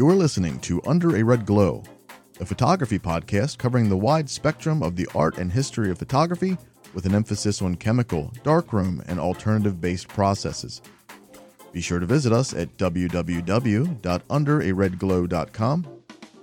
You're listening to Under a Red Glow, a photography podcast covering the wide spectrum of the art and history of photography with an emphasis on chemical, darkroom, and alternative based processes. Be sure to visit us at www.underaredglow.com.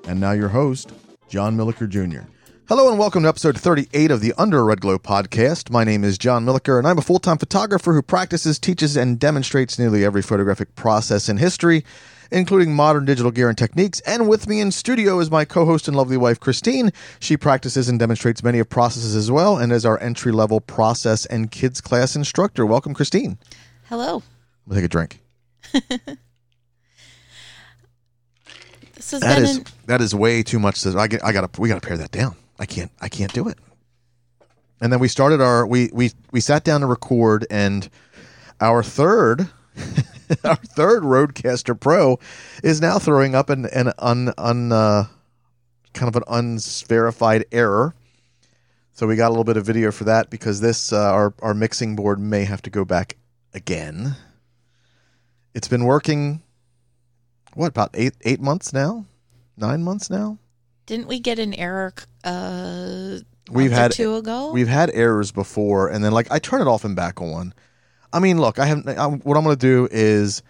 And now, your host, John Milliker Jr. Hello and welcome to episode 38 of the Under a Red Glow podcast. My name is John Milliker, and I'm a full time photographer who practices, teaches, and demonstrates nearly every photographic process in history, including modern digital gear and techniques. And with me in studio is my co host and lovely wife, Christine. She practices and demonstrates many of processes as well, and is our entry level process and kids class instructor. Welcome, Christine. Hello. We'll take a drink. This has That been is an, that is way too much. To, I, get- I gotta we gotta pare that down. I can't I can't do it. And then we started our we we we sat down to record, and our third our third RODECaster Pro is now throwing up an an un un uh, kind of an unverified error. So we got a little bit of video for that because this uh, our our mixing board may have to go back again. It's been working what about eight eight months now, nine months now. didn't we get an error uh We've had two ago? we've had errors before, and then like I turn it off and back on. I mean, look, I haven't. I, what I'm going to do is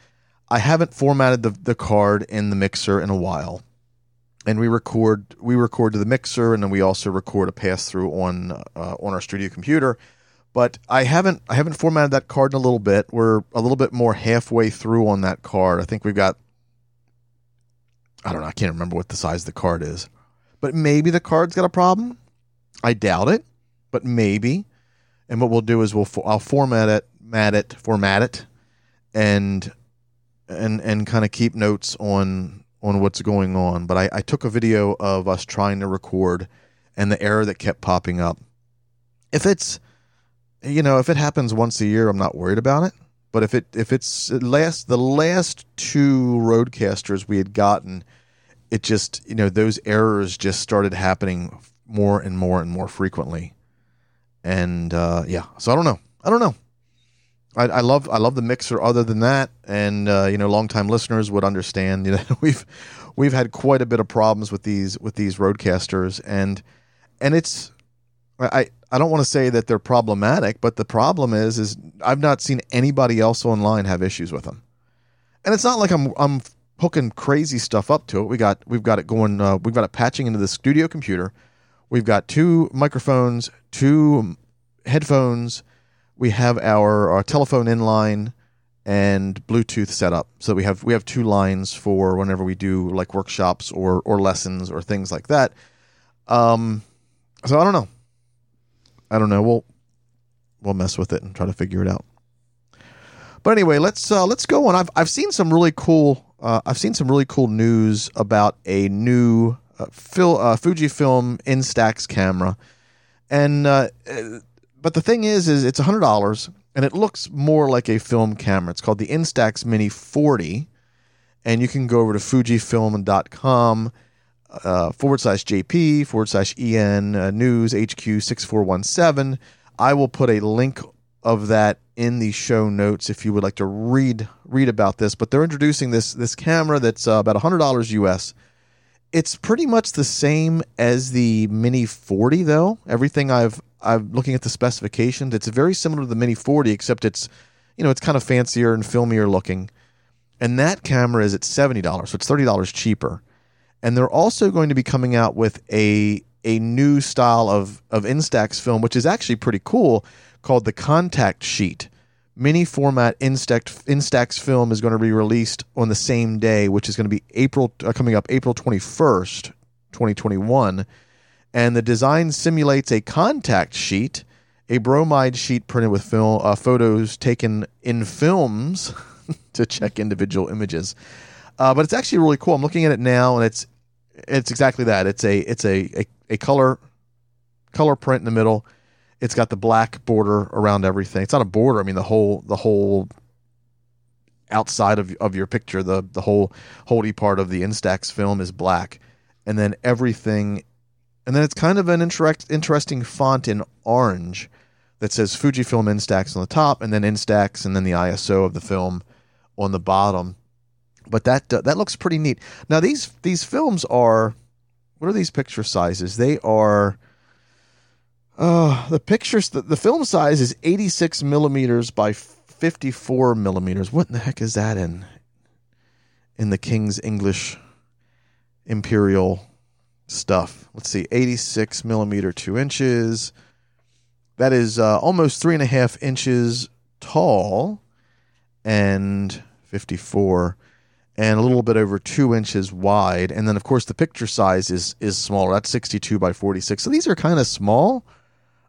I haven't formatted the the card in the mixer in a while, and we record we record to the mixer, and then we also record a pass through on uh, on our studio computer. But I haven't I haven't formatted that card in a little bit. We're a little bit more halfway through on that card. I think we've got I don't know. I can't remember what the size of the card is, but maybe the card's got a problem. I doubt it, but maybe. And what we'll do is we'll I'll format it, mat it, format it, and and and kind of keep notes on on what's going on. But I, I took a video of us trying to record and the error that kept popping up. If it's you know if it happens once a year, I'm not worried about it. But if it if it's last the last two RODECasters we had gotten, it just you know those errors just started happening more and more and more frequently and uh, yeah so i don't know i don't know I, I love i love the mixer. Other than that and uh, you know longtime listeners would understand you know we've we've had quite a bit of problems with these with these RODECasters and and it's i i don't want to say that they're problematic but the problem is is i've not seen anybody else online have issues with them and it's not like i'm i'm hooking crazy stuff up to it. We got we've got it going uh, we've got it patching into the studio computer. We've got two microphones, two headphones. We have our, our telephone inline and Bluetooth set up. So we have we have two lines for whenever we do like workshops or or lessons or things like that. Um, so I don't know. I don't know. We'll we'll mess with it and try to figure it out. But anyway, let's uh, let's go on. I've I've seen some really cool uh, I've seen some really cool news about a new uh, Phil, uh, Fujifilm Instax camera, and uh, but the thing is, is it's hundred dollars and it looks more like a film camera. It's called the Instax Mini 40, and you can go over to Fujifilm.com uh, forward slash JP forward slash EN uh, News HQ six four one seven. I will put a link of that in the show notes if you would like to read read about this. But they're introducing this this camera that's uh, about hundred dollars US it's pretty much the same as the Mini 40 though. Everything I've I'm looking at the specifications. It's very similar to the Mini 40 except it's you know, it's kind of fancier and filmier looking. And that camera is at $70, so it's $30 cheaper. And they're also going to be coming out with a a new style of of Instax film which is actually pretty cool called the Contact Sheet mini format Instax, Instax film is going to be released on the same day, which is going to be April uh, coming up April 21st, 2021. And the design simulates a contact sheet, a bromide sheet printed with film, uh, photos taken in films to check individual images. Uh, but it's actually really cool. I'm looking at it now, and it's it's exactly that. It's a it's a, a, a color color print in the middle it's got the black border around everything. It's not a border. I mean the whole the whole outside of of your picture, the the whole holdy part of the Instax film is black, and then everything, and then it's kind of an interact, interesting font in orange that says Fujifilm Instax on the top, and then Instax, and then the ISO of the film on the bottom. but that uh, that looks pretty neat. Now these these films are what are these picture sizes? They are uh the pictures the, the film size is 86 millimeters by 54 millimeters. What in the heck is that in in the King's English Imperial stuff? Let's see, 86 millimeter two inches. That is uh, almost three and a half inches tall and 54 and a little bit over two inches wide. And then, of course, the picture size is is smaller. That's 62 by 46. So these are kind of small.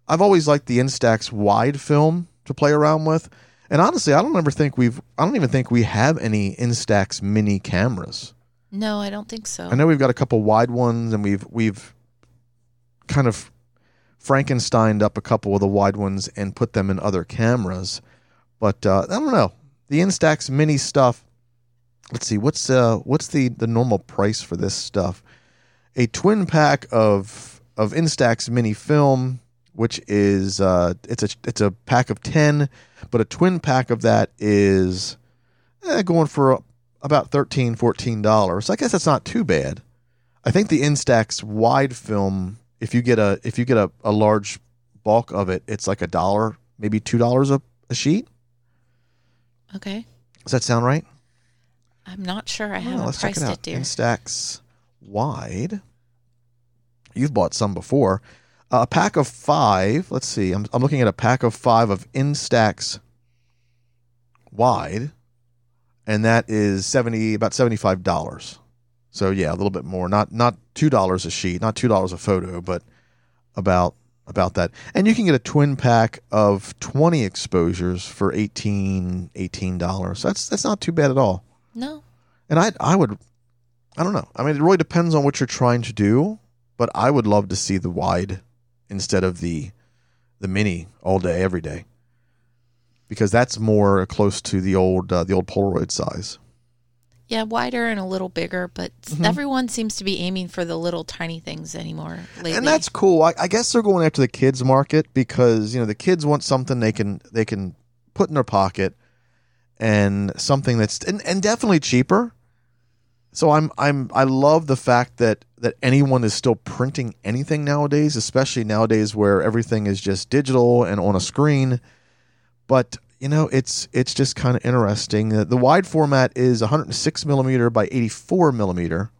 I've always liked the Instax wide film to play around with. And honestly, I don't ever think we've. I don't even think we have any Instax mini cameras. No, I don't think so. I know we've got a couple wide ones, and we've we've kind of Frankensteined up a couple of the wide ones and put them in other cameras. But uh, I don't know the Instax mini stuff. Let's see what's uh what's the the normal price for this stuff? A twin pack of of Instax mini film, which is uh it's a it's a pack of ten, but a twin pack of that is eh, going for about 13 14 dollars. I guess that's not too bad. I think the Instax wide film, if you get a if you get a, a large bulk of it, it's like a dollar, maybe two dollars a, a sheet. okay. Does that sound right? I'm not sure. I haven't let's check priced it it, out. dear. Instax wide. You've bought some before. Uh, a pack of five. Let's see. I'm, I'm looking at a pack of five of Instax wide, and that is seventy about seventy five dollars. So yeah, a little bit more. Not not two dollars a sheet, not two dollars a photo, but about about that. And you can get a twin pack of twenty exposures for 18 dollars. That's that's not too bad at all. No. And I I would I don't know. I mean, it really depends on what you're trying to do, but I would love to see the wide instead of the the mini all day every day. Because that's more close to the old uh, the old Polaroid size. Yeah, wider and a little bigger, but Mm-hmm. everyone seems to be aiming for the little tiny things anymore lately. And that's cool. I, I guess they're going after the kids market because, you know, the kids want something they can they can put in their pocket and something that's and, and definitely cheaper. So I'm I'm I love the fact that that anyone is still printing anything nowadays, especially nowadays where everything is just digital and on a screen. But you know, it's it's just kind of interesting. Uh, The wide format is 106 millimeter by 84 millimeter.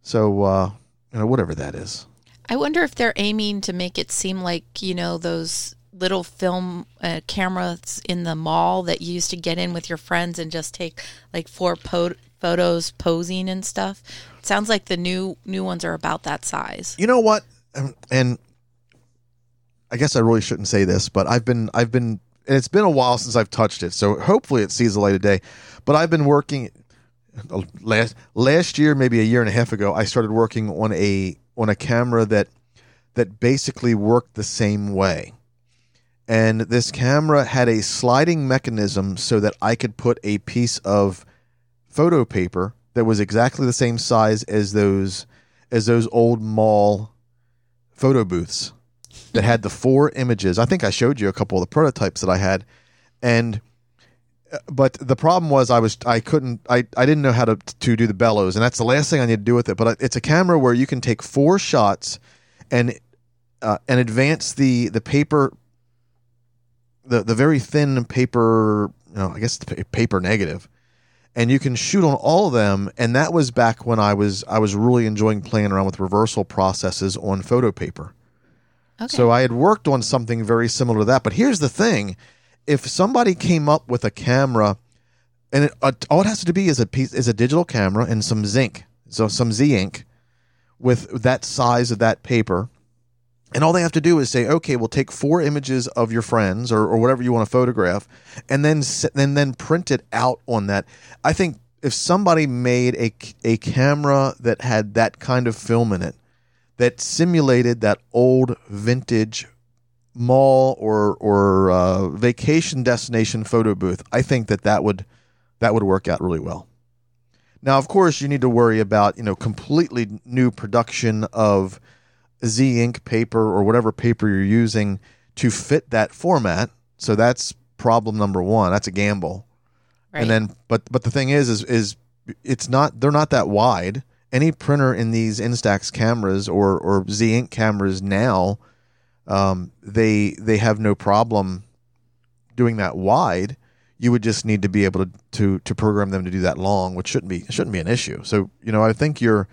So uh, you know, whatever that is. I wonder if they're aiming to make it seem like, you know, those little film uh, cameras in the mall that you used to get in with your friends and just take like four po- photos posing and stuff. It sounds like the new new ones are about that size. You know what? Um, And I guess I really shouldn't say this, but I've been I've been and it's been a while since I've touched it, so hopefully it sees the light of day. But I've been working uh, last last year, maybe a year and a half ago. I started working on a on a camera that that basically worked the same way. And this camera had a sliding mechanism so that I could put a piece of photo paper that was exactly the same size as those as those old mall photo booths that had the four images. I think I showed you a couple of the prototypes that I had, and uh, but the problem was I was I couldn't I, I didn't know how to to do the bellows, and that's the last thing I need to do with it. But it's a camera where you can take four shots and uh, and advance the the paper the the very thin paper you know I guess paper negative and you can shoot on all of them and that was back when I was I was really enjoying playing around with reversal processes on photo paper. So I had worked on something very similar to that. But here's the thing: if somebody came up with a camera, and it, uh, all it has to be is a piece is a digital camera and some zinc, so some Z ink, with that size of that paper, and all they have to do is say, okay, we'll take four images of your friends or, or whatever you want to photograph, and then then then print it out on that. I think if somebody made a a camera that had that kind of film in it, that simulated that old vintage mall or or uh, vacation destination photo booth, I think that that would that would work out really well. Now, of course, you need to worry about you know completely new production of Z ink paper or whatever paper you're using to fit that format. So that's problem number one. That's a gamble. right. And then, but but the thing is, is is it's not they're not that wide. Any printer in these Instax cameras or or Z Ink cameras now, um, they they have no problem doing that wide. You would just need to be able to, to to program them to do that long, which shouldn't be shouldn't be an issue. So you know, I think your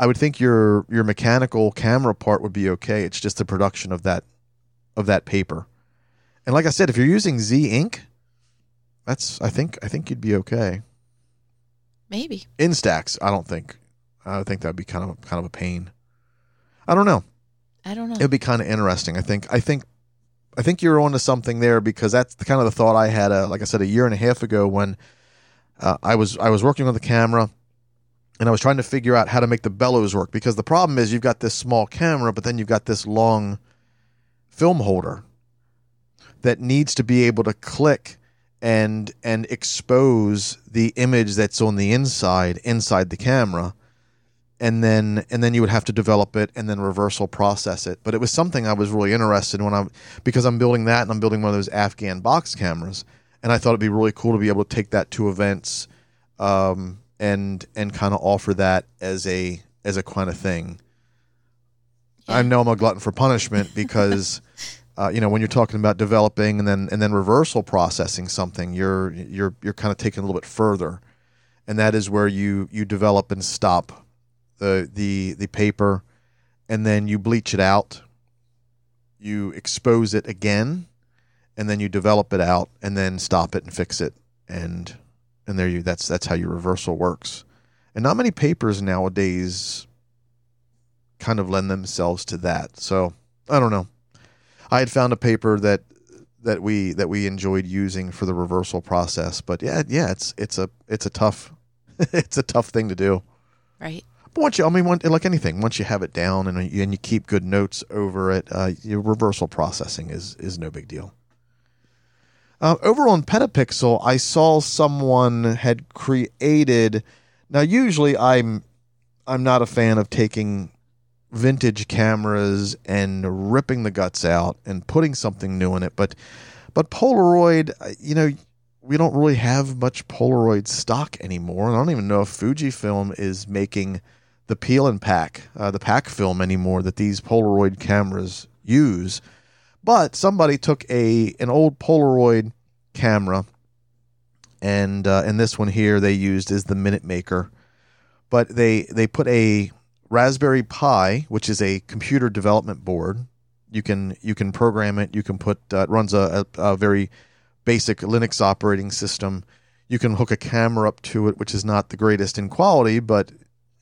I would think your your mechanical camera part would be okay. It's just the production of that of that paper. And like I said, if you're using Z Ink, that's I think I think you'd be okay. Maybe. Instax, I don't think. I think that'd be kind of kind of a pain. I don't know. I don't know. It'd be kind of interesting. I think. I think. I think you're onto something there because that's the kind of the thought I had. Uh, like I said, a year and a half ago when uh, I was I was working on the camera and I was trying to figure out how to make the bellows work because the problem is you've got this small camera, but then you've got this long film holder that needs to be able to click and and expose the image that's on the inside inside the camera and then and then you would have to develop it and then reversal process it. But it was something i was really interested in when i'm because i'm building that and i'm building one of those afghan box cameras. And i thought it'd be really cool to be able to take that to events um, and and kind of offer that as a as a kind of thing i know i'm a glutton for punishment because uh, you know when you're talking about developing and then and then reversal processing something you're you're you're kind of taking a little bit further. And that is where you you develop and stop the the the paper and then you bleach it out you expose it again and then you develop it out and then stop it and fix it and and there you that's that's how your reversal works and not many papers nowadays kind of lend themselves to that so i don't know I had found a paper that that we that we enjoyed using for the reversal process. But yeah, yeah, it's it's a it's a tough it's a tough thing to do. right. But once you, I mean, one, like anything, once you have it down and and you keep good notes over it, uh, your reversal processing is is no big deal. Uh, over on Petapixel, I saw someone had created. Now, usually, I'm I'm not a fan of taking vintage cameras and ripping the guts out and putting something new in it. But but Polaroid, uh, you know, we don't really have much Polaroid stock anymore. And I don't even know if Fujifilm is making the peel and pack, uh, the pack film anymore that these Polaroid cameras use. But somebody took a an old Polaroid camera, and uh, and this one here they used is the Minute Maker, but they they put a Raspberry Pi, which is a computer development board. You can you can program it. You can put uh, it runs a, a, a very basic Linux operating system. You can hook a camera up to it, which is not the greatest in quality, but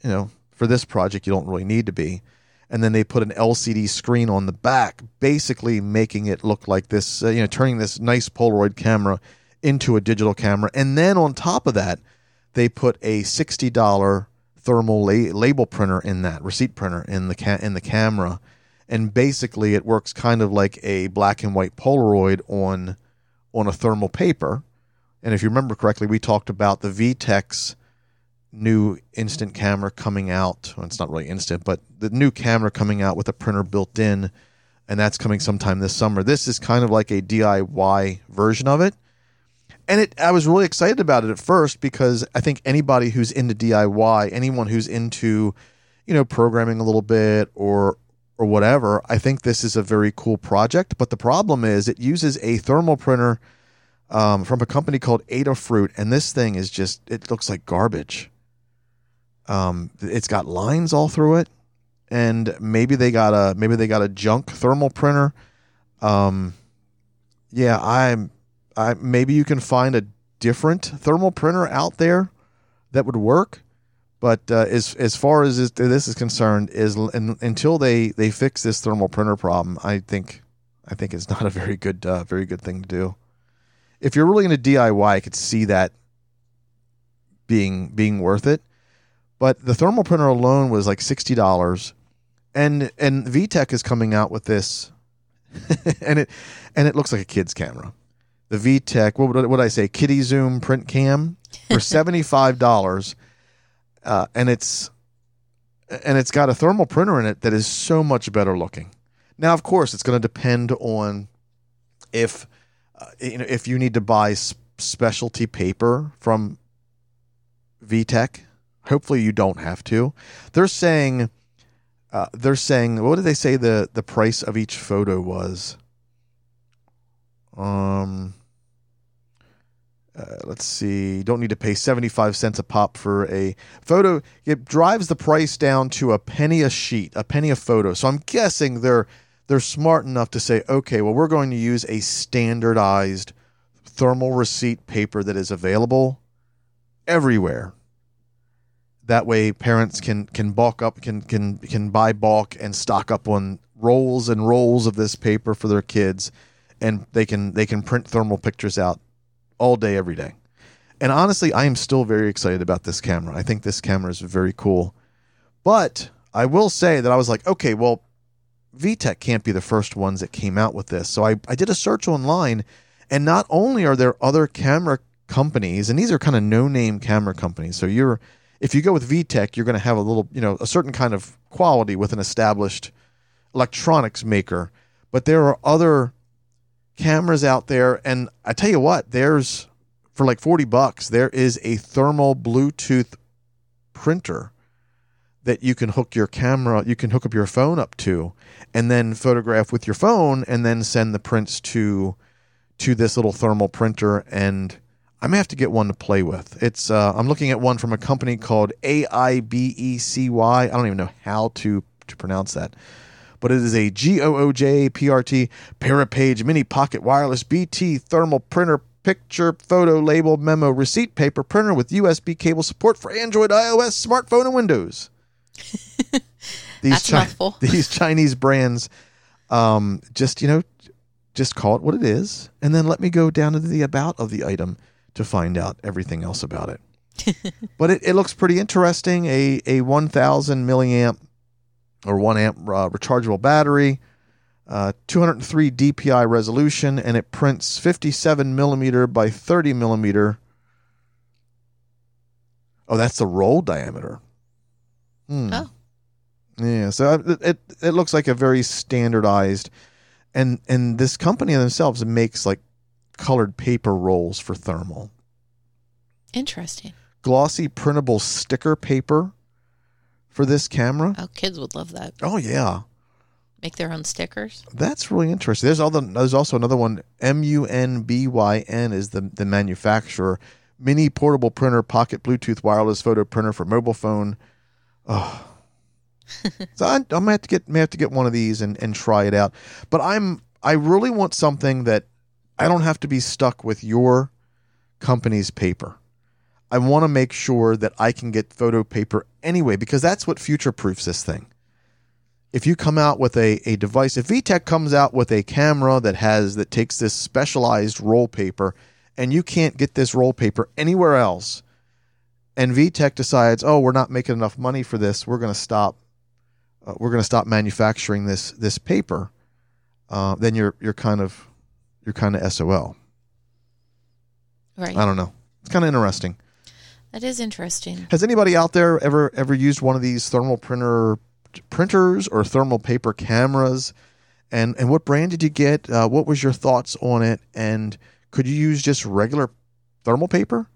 you know for this project you don't really need to be. And then they put an LCD screen on the back, basically making it look like this, uh, you know, turning this nice Polaroid camera into a digital camera. And then on top of that, they put a sixty dollar thermal la- label printer in that receipt printer in the ca- in the camera, and basically it works kind of like a black and white Polaroid on on a thermal paper. And if you remember correctly, we talked about the VTech new instant camera coming out. Well, it's not really instant, but the new camera coming out with a printer built in, and that's coming sometime this summer. This is kind of like a DIY version of it and it I was really excited about it at first because I think anybody who's into DIY, anyone who's into, you know, programming a little bit or or whatever, I think this is a very cool project. But the problem is it uses a thermal printer um, from a company called Adafruit, and this thing is just it looks like garbage. Um, it's got lines all through it, and maybe they got a maybe they got a junk thermal printer. Um, yeah, I'm uh, maybe you can find a different thermal printer out there that would work. But uh, as as far as this, is concerned, is until they, they fix this thermal printer problem, I think I think it's not a very good uh, very good thing to do. If you're really into DIY, I could see that being being worth it. But the thermal printer alone was like sixty dollars, and and VTech is coming out with this, and it and it looks like a kid's camera the VTech, what would, what I say, KidiZoom print cam for $75. Uh, and it's and it's got a thermal printer in it that is so much better looking. Now, of course, it's going to depend on if uh, you know if you need to buy specialty paper from VTech. Hopefully, you don't have to. They're saying, uh, they're saying, what did they say the the price of each photo was? Um, uh, let's see. You don't need to pay seventy five cents a pop for a photo. It drives the price down to a penny a sheet, a penny a photo. So I'm guessing they're they're smart enough to say, okay, well, we're going to use a standardized thermal receipt paper that is available everywhere. That way, parents can can bulk up, can can can buy bulk and stock up on rolls and rolls of this paper for their kids, and they can they can print thermal pictures out all day, every day. And honestly, I am still very excited about this camera. I think this camera is very cool. But I will say that I was like, okay, well, VTech can't be the first ones that came out with this. So I, I did a search online, and not only are there other camera companies, and these are kind of no name camera companies. So you're if you go with VTech, you're going to have a little, you know, a certain kind of quality with an established electronics maker. But there are other cameras out there, and I tell you what, there's for like 40 bucks, there is a thermal Bluetooth printer that you can hook your camera, you can hook up your phone up to, and then photograph with your phone, and then send the prints to to this little thermal printer. And I may have to get one to play with. It's uh, I'm looking at one from a company called AIBECY. I don't even know how to to pronounce that, but it is a G O O J P R T Parapage Mini Pocket Wireless BT Thermal Printer Picture Photo Label Memo Receipt Paper Printer with USB cable support for Android, iOS, smartphone, and Windows. these mouthful. these Chinese brands, um, just you know, just call it what it is, and then let me go down to the about of the item to find out everything else about it. but it, it looks pretty interesting. A a one thousand milliamp or one amp uh, rechargeable battery, uh, 203 DPI resolution, and it prints 57 millimeter by 30 millimeter. Oh, that's the roll diameter. Hmm. Oh. Yeah, so it, it it looks like a very standardized, and and this company themselves makes like colored paper rolls for thermal, Interesting. glossy printable sticker paper for this camera. Oh, kids would love that. Oh yeah, Make their own stickers. that's really interesting. There's other there's also another one. M U N B Y N is the the manufacturer. Mini portable printer, pocket Bluetooth wireless photo printer for mobile phone. Oh. so I, I might have to get may have to get one of these and, and try it out. But I'm I really want something that I don't have to be stuck with your company's paper. I want to make sure that I can get photo paper anyway because that's what future proofs this thing. If you come out with a, a device, if VTech comes out with a camera that has that takes this specialized roll paper and you can't get this roll paper anywhere else, and VTech decides, oh, we're not making enough money for this, we're going to stop uh, we're to stop manufacturing this this paper, uh, then you're you're kind of you're kind of SOL. Right. I don't know. It's kind of interesting. That is interesting. Has anybody out there ever ever used one of these thermal printer printers or thermal paper cameras? And and what brand did you get? Uh, what was your thoughts on it? And could you use just regular thermal paper?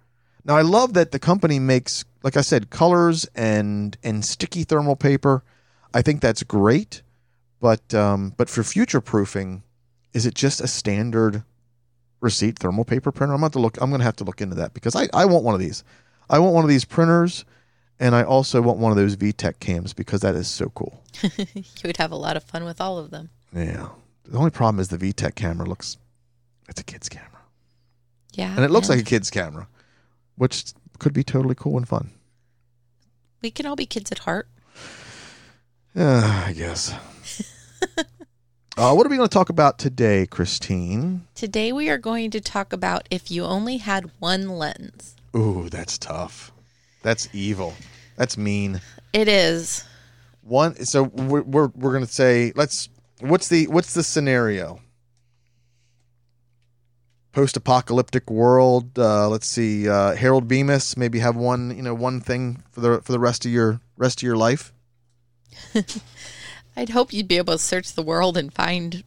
Now I love that the company makes, like I said, colors and and sticky thermal paper. I think that's great, but um, but for future proofing, is it just a standard receipt thermal paper printer? I'm going to look. I'm going to have to look into that because I, I want one of these. I want one of these printers, and I also want one of those VTech cams because that is so cool. you would have a lot of fun with all of them. Yeah. The only problem is the VTech camera looks. It's a kid's camera, Yeah. and it looks and like a kid's camera, which could be totally cool and fun. we can all be kids at heart. Yeah, I guess. uh, what are we going to talk about today, Christine? Today we are going to talk about if you only had one lens. Ooh, that's tough. That's evil. That's mean. It is. One. So we're we're, we're going to say let's. What's the what's the scenario? Post-apocalyptic world. Uh, let's see. Uh, Harold Bemis. Maybe have one. You know, one thing for the for the rest of your rest of your life. I'd hope you'd be able to search the world and find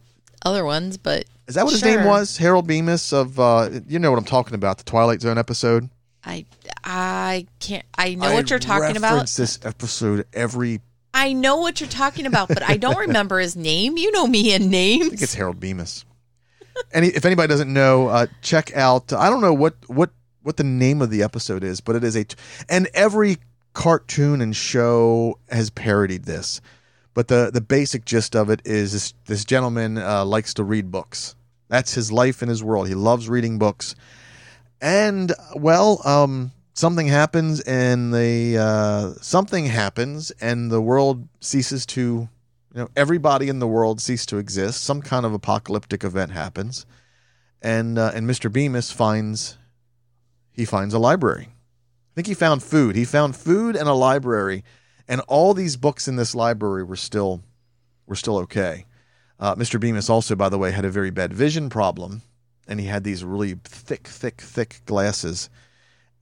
other ones, but Is that what his name was? Harold Bemis of. Uh, you know what I'm talking about? The Twilight Zone episode. I I can't. I know I what you're talking about. this episode every. I know what you're talking about, but I don't remember his name. You know me and names. I think it's Harold Bemis. Any, if anybody doesn't know, uh, check out. I don't know what what what the name of the episode is, but it is a, and every cartoon and show has parodied this. But the the basic gist of it is this this gentleman uh, likes to read books. That's his life and his world. He loves reading books, and well, um, something happens, and the uh, something happens, and the world ceases to you know everybody in the world ceases to exist. Some kind of apocalyptic event happens. And uh, and mr bemis finds he finds a library. I think he found food. He found food and a library and all these books in this library were still were still okay. Uh, mr bemis also by the way had a very bad vision problem and he had these really thick thick thick glasses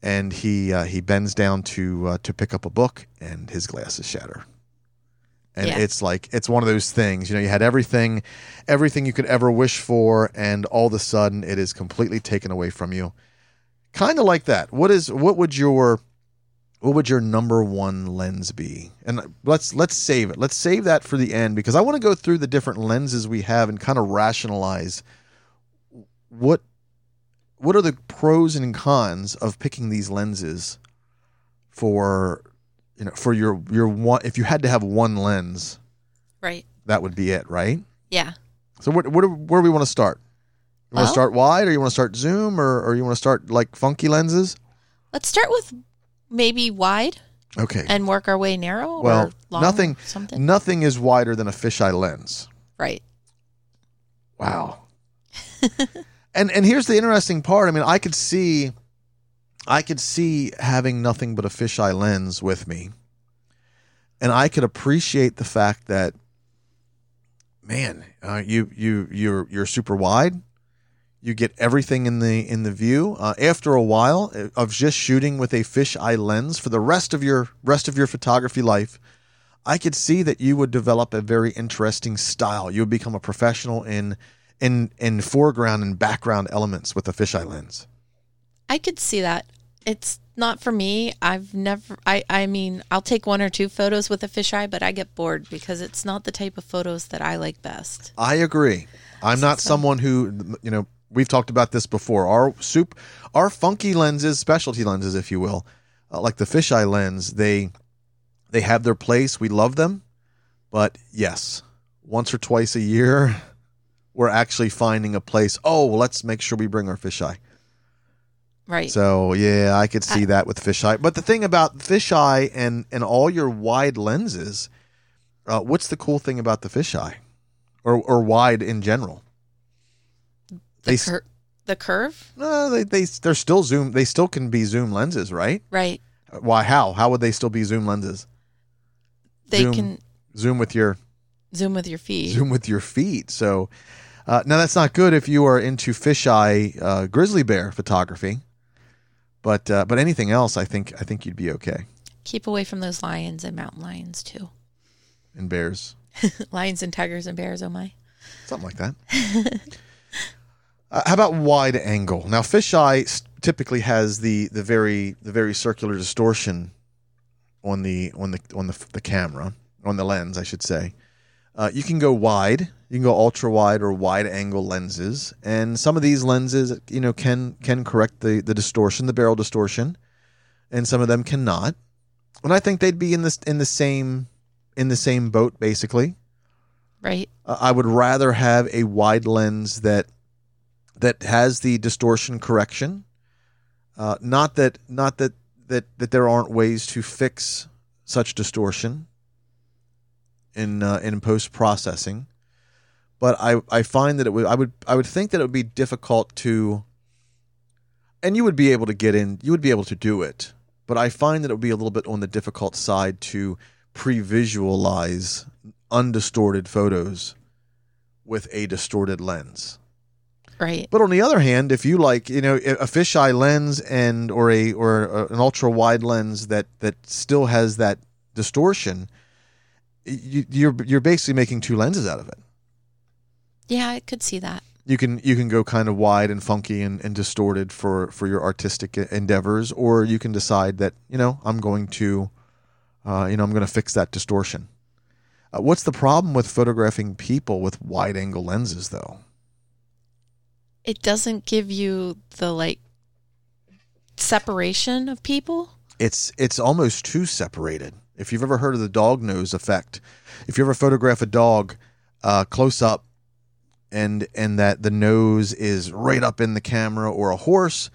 and he uh, he bends down to uh, to pick up a book and his glasses shatter. And Yeah. it's like it's one of those things you know you had everything everything you could ever wish for and all of a sudden it is completely taken away from you. Kind of like that. What is what would your what would your number one lens be? And let's let's save it. Let's save that for the end because i want to go through the different lenses we have and kind of rationalize what what are the pros and cons of picking these lenses for you know for your your one if you had to have one lens Right. that would be it right? Yeah. so what, what where do we want to start? You want Well- to start wide or you want to start zoom or, or you want to start like funky lenses? Let's start with maybe wide okay and work our way narrow. Well, or long nothing- something. nothing is wider than a fisheye lens Right. Wow. and and here's the interesting part. I mean, I could see I could see having nothing but a fisheye lens with me. And I could appreciate the fact that man, uh, you you you're you're super wide. You get everything in the in the view. Uh, after a while uh, of just shooting with a fisheye lens for the rest of your rest of your photography life, I could see that you would develop a very interesting style. You would become a professional in in in foreground and background elements with a fisheye lens. I could see that. It's not for me. I've never. I. I mean, I'll take one or two photos with a fisheye, but I get bored because it's not the type of photos that I like best. I agree. I'm not So- someone who you know. We've talked about this before. Our soup, our funky lenses, specialty lenses, if you will, uh, like the fisheye lens, they they have their place. We love them, but yes, once or twice a year, we're actually finding a place. Oh, well, let's make sure we bring our fisheye. Right. So yeah, I could see I- that with fisheye. But the thing about fisheye and and all your wide lenses, uh, what's the cool thing about the fisheye, or or wide in general? The, they cur- the curve. No, they they they're still zoom. They still can be zoom lenses, right? Right. Why? How? How would they still be zoom lenses? They Zoom. can Zoom with your zoom with your feet. zoom with your feet. So uh, now that's not good if you are into fisheye uh, grizzly bear photography. But uh, but anything else, I think I think you'd be okay. Keep away from those lions and mountain lions too. and bears. lions and tigers and bears. Oh my. something like that. uh, how about wide angle? Now, fisheye typically has the the very the very circular distortion on the on the on the the camera on the lens, I should say. Uh, you can go wide, you can go ultra wide or wide angle lenses, and some of these lenses, you know, can can correct the the distortion, the barrel distortion, and some of them cannot. And I think they'd be in this in the same in the same boat, basically. Right. Uh, I would rather have a wide lens that that has the distortion correction. Uh, not that not that that that there aren't ways to fix such distortion in uh, in post processing, but I I find that it would I would I would think that it would be difficult to. And you would be able to get in. You would be able to do it, but I find that it would be a little bit on the difficult side to pre-visualize undistorted photos with a distorted lens. Right. But on the other hand, if you like, you know, a fisheye lens and or a or a, an ultra wide lens that that still has that distortion, you, you're you're basically making two lenses out of it. Yeah, I could see that. you can you can go kind of wide and funky and, and distorted for for your artistic endeavors, or you can decide that you know I'm going to, uh, you know, I'm going to fix that distortion. Uh, what's the problem with photographing people with wide angle lenses, though? It doesn't give you the like separation of people. It's it's almost too separated. If you've ever heard of the dog nose effect, if you ever photograph a dog uh, close up, and and that the nose is right up in the camera, or a horse,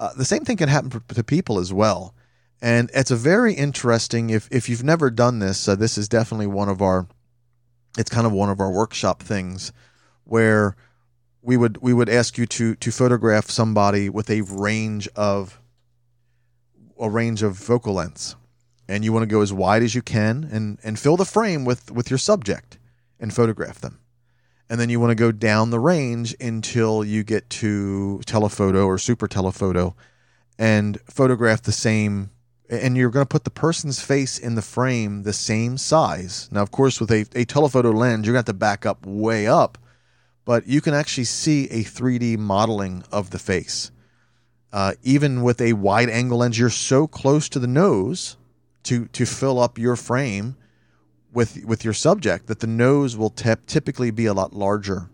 uh, the same thing can happen to people as well. And it's a very interesting. If if you've never done this, uh, this is definitely one of our. It's kind of one of our workshop things, where we would we would ask you to to photograph somebody with a range of a range of focal lengths. And you want to go as wide as you can and and fill the frame with with your subject and photograph them. And then you want to go down the range until you get to telephoto or super telephoto and photograph the same and you're going to put the person's face in the frame the same size. Now of course with a, a telephoto lens you're going to have to back up way up but you can actually see a 3d modeling of the face uh, even with a wide angle lens you're so close to the nose to to fill up your frame with with your subject that the nose will tip, typically be a lot larger.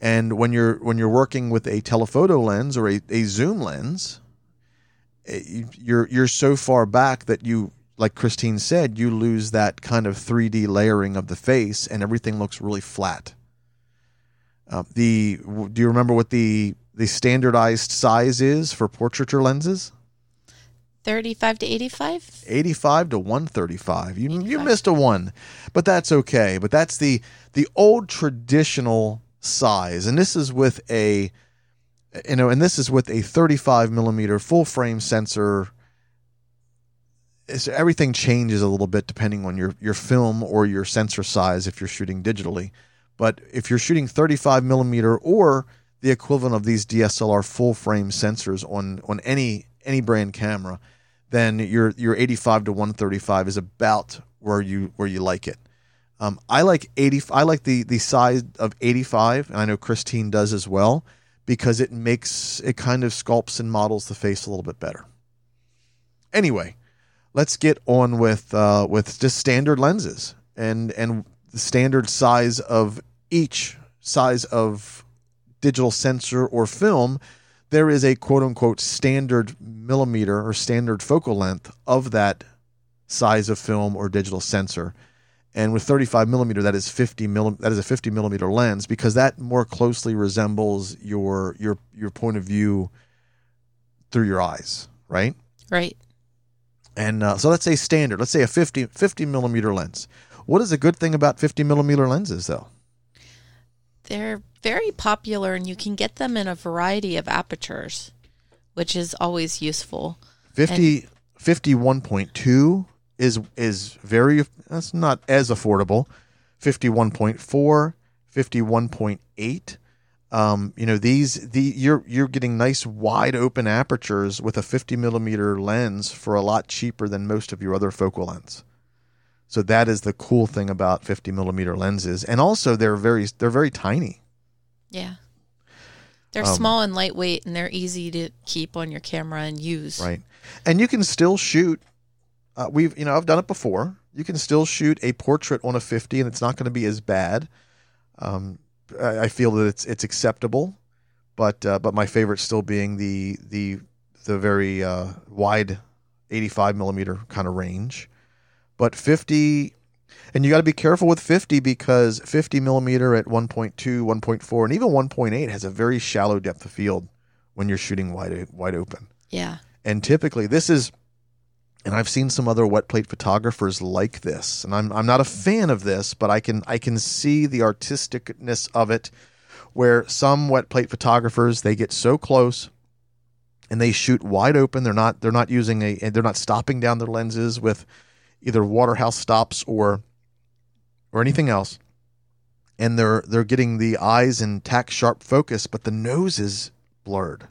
And when you're when you're working with a telephoto lens or a, a zoom lens, eh, you're you're so far back that you like Christine said, you lose that kind of 3D layering of the face and everything looks really flat. Uh, the do you remember what the the standardized size is for portraiture lenses? 35 to 85 85 to 135 you 85. you missed a one but that's okay. But that's the the old traditional size and this is with a you know and this is with a 35 millimeter full frame sensor. So everything changes a little bit depending on your your film or your sensor size if you're shooting digitally but if you're shooting 35 millimeter or the equivalent of these DSLR full frame sensors on on any any brand camera then your your 85 to 135 is about where you where you like it. Um, I like 80. I like the the size of 85, and I know Christine does as well, because it makes it kind of sculpts and models the face a little bit better. Anyway, let's get on with uh, with just standard lenses and and the standard size of each size of digital sensor or film there is a quote unquote standard millimeter or standard focal length of that size of film or digital sensor. And with 35 millimeter, that is 50 milli- that is a 50 millimeter lens because that more closely resembles your your your point of view through your eyes, right? Right. And uh, so let's say standard. Let's say a 50 50 millimeter lens. What is a good thing about 50 millimeter lenses, though? They're very popular and you can get them in a variety of apertures, which is always useful. 50 and, 51.2 is is very that's not as affordable. 51.4, 51.8 um, you know these the you're you're getting nice wide open apertures with a 50 millimeter lens for a lot cheaper than most of your other focal lens. So that is the cool thing about 50 millimeter lenses, and also they're very they're very tiny. Yeah. They're um, small and lightweight, and they're easy to keep on your camera and use. Right, and you can still shoot. Uh, we've you know I've done it before. You can still shoot a portrait on a 50, and it's not going to be as bad. Um, I, I, feel that it's it's acceptable, but uh, but my favorite still being the the the very uh, wide 85 millimeter kind of range. But 50 and you got to be careful with 50 because 50 millimeter at 1.2, 1.4, and even 1.8 has a very shallow depth of field when you're shooting wide wide open. Yeah. And typically, this is, and I've seen some other wet plate photographers like this, and I'm I'm not a fan of this, but I can I can see the artisticness of it, where some wet plate photographers they get so close and they shoot wide open. They're not they're not using a they're not stopping down their lenses with either Waterhouse stops or or anything else, and they're they're getting the eyes in tack sharp focus, but the nose is blurred.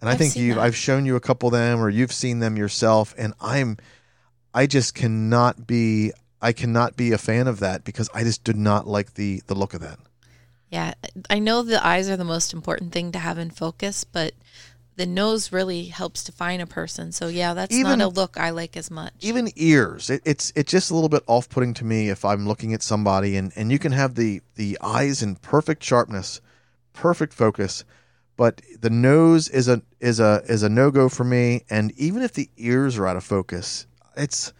And I I've think you I've shown you a couple of them or you've seen them yourself, and I'm I just cannot be I cannot be a fan of that because I just did not like the the look of that. Yeah, I know the eyes are the most important thing to have in focus, but the nose really helps define a person. So yeah, that's Even- not a look I like as much. even ears it, it's it's just a little bit off-putting to me if i'm looking at somebody and and you can have the the eyes in perfect sharpness perfect focus but the nose is a is a is a no-go for me and even if the ears are out of focus it's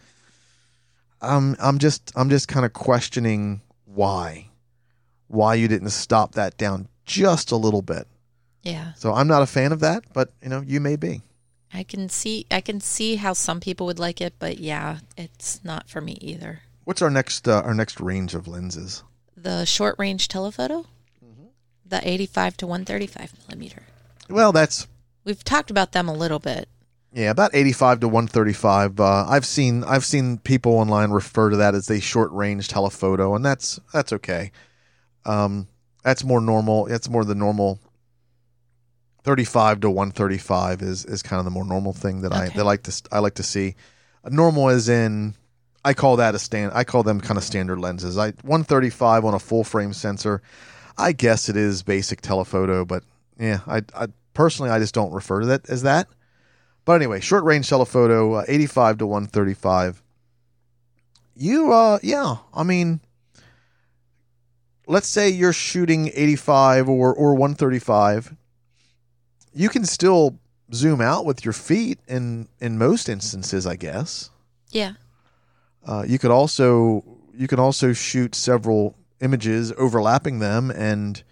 um i'm just i'm just kind of questioning why why you didn't stop that down just a little bit yeah, so i'm not a fan of that but you know you may be I can see I can see how some people would like it, but yeah, it's not for me either. what's our next uh, our next range of lenses The short range telephoto, the 85 to 135 millimeter. well that's We've talked about them a little bit. Yeah, about 85 to 135. Uh, I've seen I've seen people online refer to that as a short range telephoto, and that's that's okay. Um, that's more normal. That's more the normal. 35 to 135 is is kind of the more normal thing that I Okay. that I like to I like to see. Normal as in I call that a stand. I call them kind of standard lenses. I 135 on a full frame sensor. I guess it is basic telephoto, but yeah, I, I personally I just don't refer to that as that. But anyway, short range telephoto, uh, 85 to 135. You, uh, yeah, I mean, let's say you're shooting 85 or, or 135. You can still zoom out with your feet in, in most instances, I guess. Yeah. Uh, you could also you can also shoot several images overlapping them and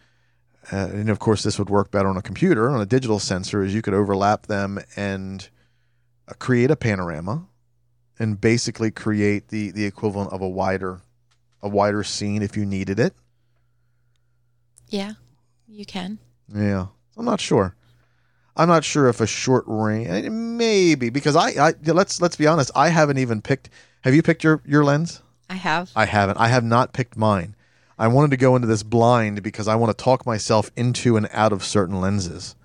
uh, and of course this would work better on a computer on a digital sensor is you could overlap them and uh, create a panorama and basically create the the equivalent of a wider a wider scene if you needed it Yeah. You can. yeah i'm not sure i'm not sure if a short range eh, maybe because i i let's let's be honest i haven't even picked have you picked your your lens I have. I haven't. I have not picked mine. I wanted to go into this blind because I want to talk myself into and out of certain lenses.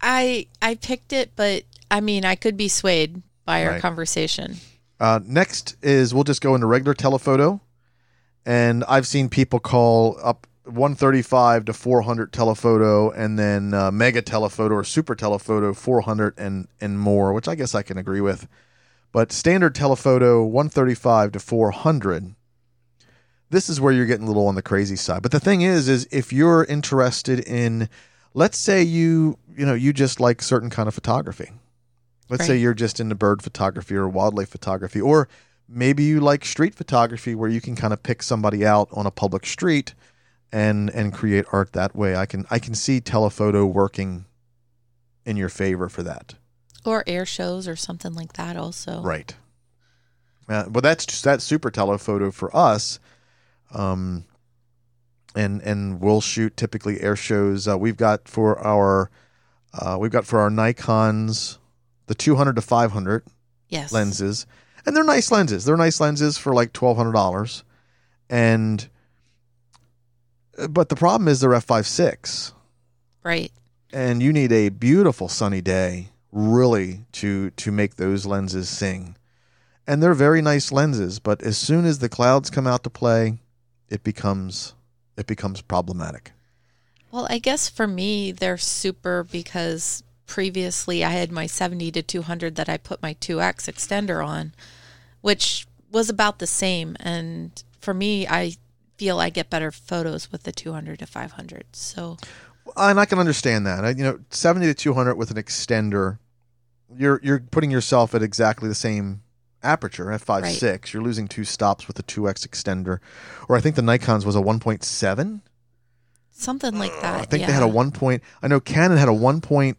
I I picked it, but I mean, I could be swayed by our Right. conversation. Uh, next is we'll just go into regular telephoto, and I've seen people call up 135 to 400 telephoto, and then uh, mega telephoto or super telephoto 400 and and more, which I guess I can agree with. But standard telephoto 135 to 400. This is where you're getting a little on the crazy side. But the thing is, is if you're interested in, let's say you you know you just like certain kind of photography. Let's say you're just into bird photography or wildlife photography, or maybe you like street photography where you can kind of pick somebody out on a public street and and create art that way. I can I can see telephoto working in your favor for that. Or air shows or something like that also. Right. Uh, well, that's just that super telephoto for us. Um, and and we'll shoot typically air shows. Uh, we've got for our uh, we've got for our Nikon's the 200 to 500 Yes. lenses, and they're nice lenses. They're nice lenses for like twelve hundred dollars, and but the problem is they're f five six, Right. and you need a beautiful sunny day really to to make those lenses sing. And they're very nice lenses, but as soon as the clouds come out to play, it becomes it becomes problematic. Well, I guess for me, they're super because previously I had my 70 to 200 that I put my 2X extender on, which was about the same. And for me, I feel I get better photos with the 200 to 500. So, and I can understand that. I- You know, seventy to two hundred with an extender, you're you're putting yourself at exactly the same aperture f five six. You're losing two stops with the two x extender, or I think the Nikon's was a one point seven. something like uh, that. I think yeah. they had a one point. I know Canon had a one point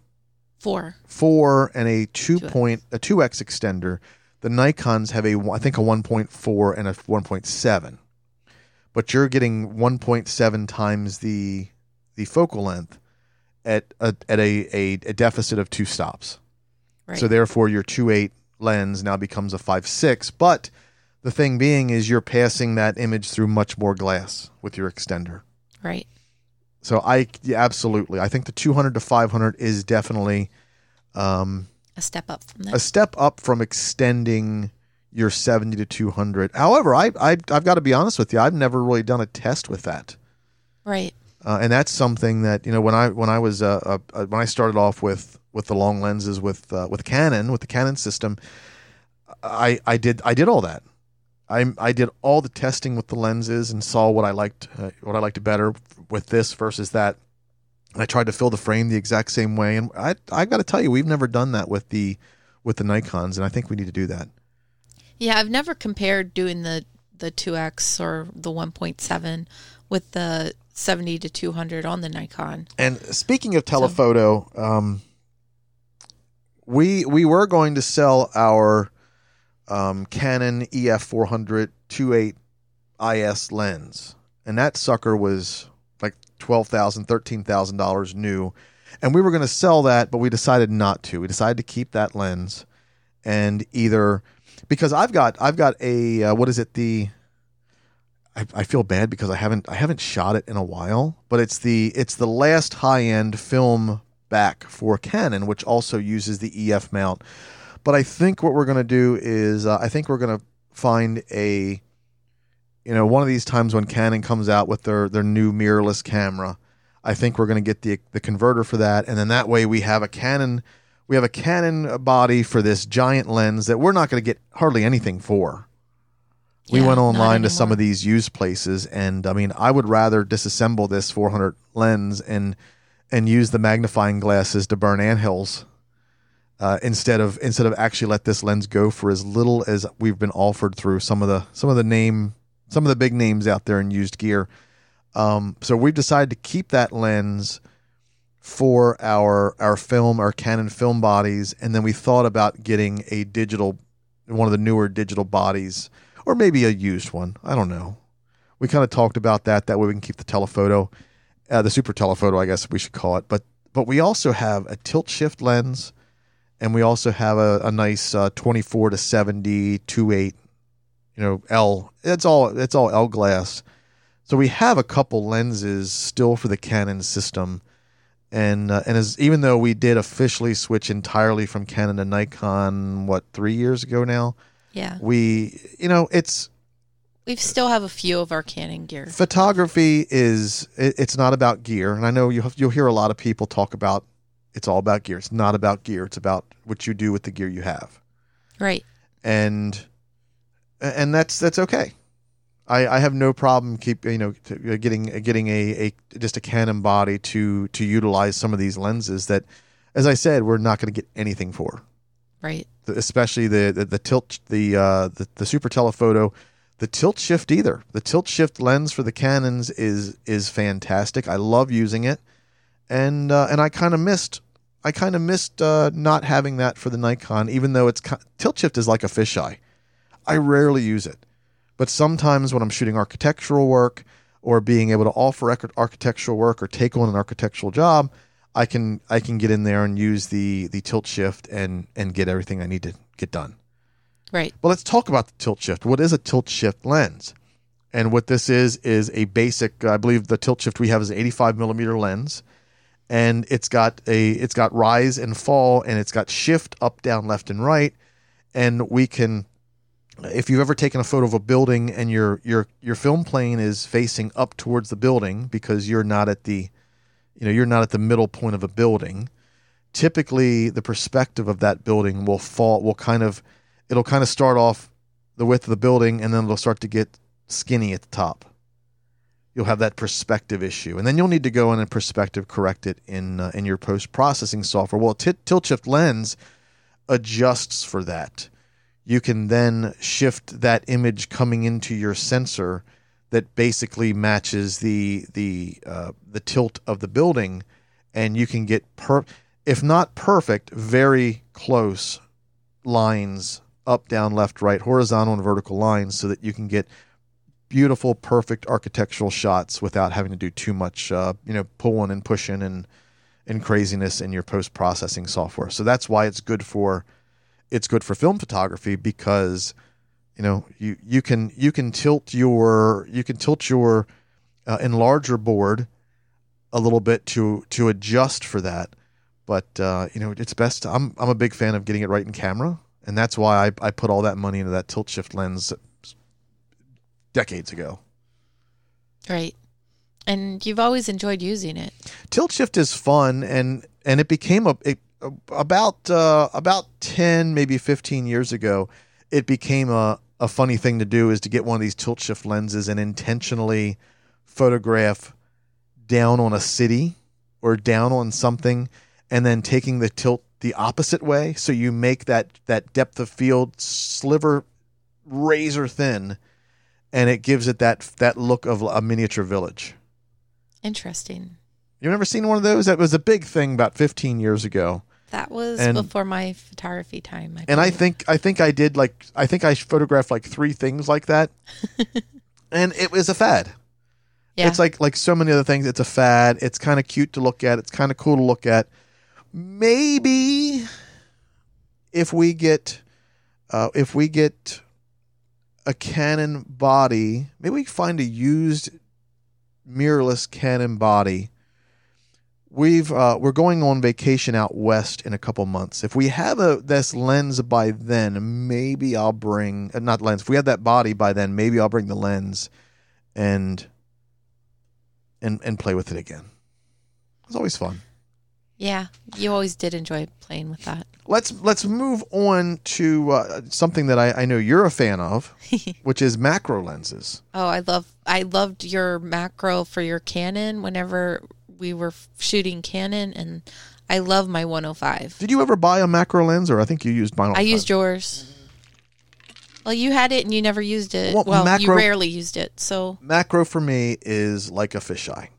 four. four and a two 2X. point a two x extender. The Nikon's have a I think a one point four and a one point seven, but you're getting one point seven times the the focal length at a, at a, a, a deficit of two stops. Right. So therefore, your 2.8 lens now becomes a 5.6. But the thing being is you're passing that image through much more glass with your extender. right. So I yeah, absolutely, I think the 200 to 500 is definitely um, A step up from that. a step up from extending your 70 to 200. However, I, I I've got to be honest with you, I've never really done a test with that. Right. uh, and that's something that you know when I when I was uh, uh, uh, when I started off with with the long lenses with uh, with Canon with the Canon system, I I did I did all that. I I did all the testing with the lenses and saw what I liked uh, what I liked better with this versus that. And I tried to fill the frame the exact same way. And I I got to tell you, we've never done that with the with the Nikon's, and I think we need to do that. Yeah, I've never compared doing the the 2x or the 1.7 with the 70 to 200 on the Nikon. And speaking of telephoto, um, we we were going to sell our um, Canon EF 400 28 IS lens, and that sucker was like twelve thousand, thirteen thousand dollars new, and we were going to sell that, but we decided not to. We decided to keep that lens, and either because I've got I've got a uh, what is it the I, I feel bad because I haven't I haven't shot it in a while, but it's the it's the last high end film back for Canon, which also uses the EF mount. But I think what we're going to do is uh, I think we're going to find a you know one of these times when Canon comes out with their their new mirrorless camera. I think we're going to get the the converter for that, and then that way we have a Canon we have a Canon body for this giant lens that we're not going to get hardly anything for. We Yeah, went online to some of these used places, and I mean, I would rather disassemble this 400 lens and and use the magnifying glasses to burn anthills uh, instead of instead of actually let this lens go for as little as we've been offered through some of the some of the name some of the big names out there in used gear. Um, so we've decided to keep that lens for our our film, our Canon film bodies, and then we thought about getting a digital, one of the newer digital bodies, or maybe a used one. I don't know. We kind of talked about that. That way we can keep the telephoto, uh, the super telephoto, I guess we should call it. But but we also have a tilt shift lens, and we also have a, a nice uh, 24 to 70 2.8, you know, L. It's all it's all L glass. So we have a couple lenses still for the Canon system, and uh, and as even though we did officially switch entirely from Canon to Nikon, what three years ago now, Yeah. we you know it's We still have a few of our Canon gear. photography is it, it's not about gear, and I know you you'll hear a lot of people talk about it's all about gear. It's not about gear. It's about what you do with the gear you have, Right. and and that's that's okay. I, I have no problem keep you know getting getting a, a just a Canon body to to utilize some of these lenses that, as I said, we're not going to get anything for, Right. The- especially the the, the tilt the, uh, the the super telephoto, the tilt shift either. The tilt shift lens for the Canons is is fantastic. I love using it, and uh, and I kind of missed I kind of missed uh, not having that for the Nikon, even though it's tilt shift is like a fisheye. I rarely use it. But sometimes when I'm shooting architectural work or being able to offer arch- architectural work or take on an architectural job, I can I can get in there and use the the tilt shift and and get everything I need to get done. Right. But let's talk about the tilt shift. What is a tilt shift lens? And what this is is a basic. I believe the tilt shift we have is an 85 millimeter lens, and it's got a it's got rise and fall, and it's got shift up, down, left, and right, and we can. If you've ever taken a photo of a building and your your your film plane is facing up towards the building because you're not at the, you know, you're not at the middle point of a building, typically the perspective of that building will fall will kind of it'll kind of start off the width of the building and then it'll start to get skinny at the top. You'll have that perspective issue, and then you'll need to go in and perspective correct it in uh, in your post processing software. Well, t- tilt shift lens adjusts for that. You can then shift that image coming into your sensor that basically matches the the uh, the tilt of the building, and you can get per if not perfect, very close lines up, down, left, right, horizontal and vertical lines, so that you can get beautiful, perfect architectural shots without having to do too much, uh, you know, pulling and pushing and and craziness in your post processing software. So that's why it's good for it's good for film photography because you know you you can you can tilt your you can tilt your uh, enlarger board a little bit to to adjust for that but uh, you know it's best I'm I'm a big fan of getting it right in camera and that's why I, I put all that money into that tilt shift lens decades ago Right. And you've always enjoyed using it. tilt shift is fun and and it became a it, about uh, about 10 maybe 15 years ago it became a, a funny thing to do is to get one of these tilt shift lenses and intentionally photograph down on a city or down on something and then taking the tilt the opposite way so you make that that depth of field sliver razor thin and it gives it that that look of a miniature village Interesting. You've never seen one of those? That was a big thing about 15 years ago. That was And- before my photography time. I And I think I think I did like I think I photographed like three things like that. and it was a fad. yeah. It's like like so many other things it's a fad. It's kind of cute to look at. It's kind of cool to look at. Maybe if we get uh, if we get a Canon body, maybe we find a used mirrorless Canon body. We've uh, we're going on vacation out west in a couple months. If we have a this lens by then, maybe I'll bring uh, not lens. If we have that body by then, maybe I'll bring the lens and and and play with it again. It's always fun. yeah, you always did enjoy playing with that. Let's let's move on to uh, something that I, I know you're a fan of, which is macro lenses. Oh, I love I loved your macro for your Canon whenever we were shooting Canon and I love my 105. Did you ever buy a macro lens, or I think you used mine? I used yours. Well, you had it and you never used it. Well, Well, you macro- rarely used it. So, macro for me is like a fisheye.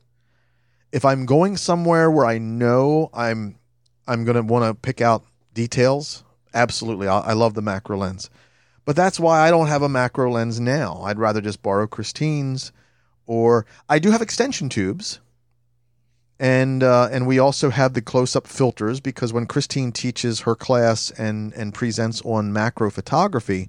If I'm going somewhere where I know I'm I'm going to want to pick out details, absolutely, I, I love the macro lens. But that's why I don't have a macro lens now. I'd rather just borrow Christine's, or I do have extension tubes, and uh, and we also have the close up filters because when Christine teaches her class and and presents on macro photography,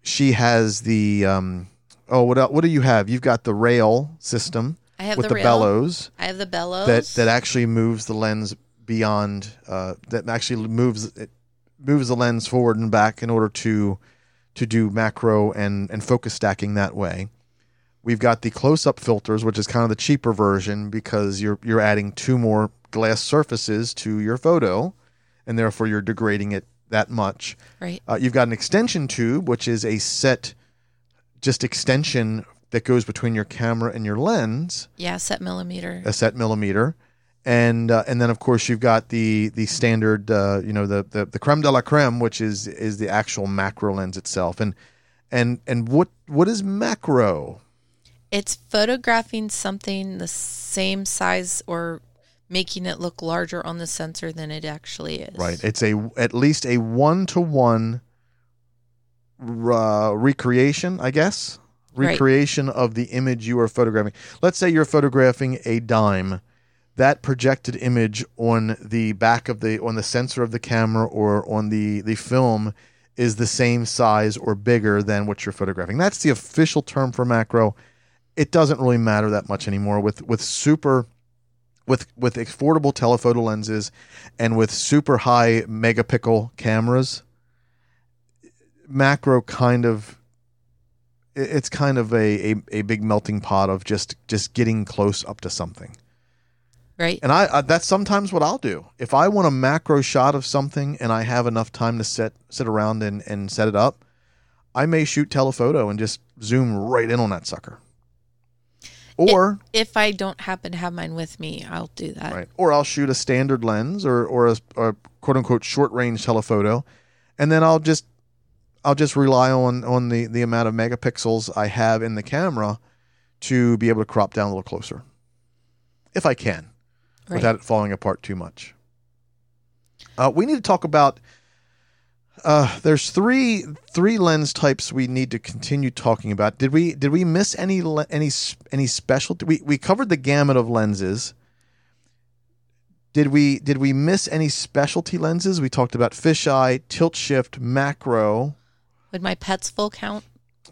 she has the um, oh what what do you have? You've got the rail system I have with the, the, bellows I have the bellows. that that actually moves the lens beyond uh, that actually moves it moves the lens forward and back in order to to do macro and and focus stacking that way. We've got the close up filters, which is kind of the cheaper version because you're you're adding two more glass surfaces to your photo, and therefore you're degrading it that much. right. Uh, you've got an extension tube, which is a set just extension that goes between your camera and your lens Yeah, set millimeter. a set millimeter, and uh, and then of course you've got the the standard, uh, you know, the, the the creme de la creme, which is is the actual macro lens itself, and and and what what is macro? It's photographing something the same size or making it look larger on the sensor than it actually is. Right, it's a at least a one to one recreation, I guess, Right. recreation of the image you are photographing. Let's say you're photographing a dime. That projected image on the back of the on the sensor of the camera or on the the film is the same size or bigger than what you're photographing. That's the official term for macro. It doesn't really matter that much anymore with with super with with affordable telephoto lenses and with super high megapixel cameras macro kind of it's kind of a, a, a big melting pot of just just getting close up to something Right. and I, I that's sometimes what I'll do. If I want a macro shot of something and I have enough time to sit sit around and, and set it up, I may shoot telephoto and just zoom right in on that sucker. Or If I don't happen to have mine with me, I'll do that. right, or I'll shoot a standard lens or or a, a quote unquote short range telephoto, and then I'll just I'll just rely on on the the amount of megapixels I have in the camera to be able to crop down a little closer, if I can Right. without it falling apart too much. Uh, we need to talk about. Uh, there's three three lens types we need to continue talking about. Did we did we miss any any any special? We we covered the gamut of lenses. Did we did we miss any specialty lenses? We talked about fisheye, tilt shift, macro. Would my Petzval count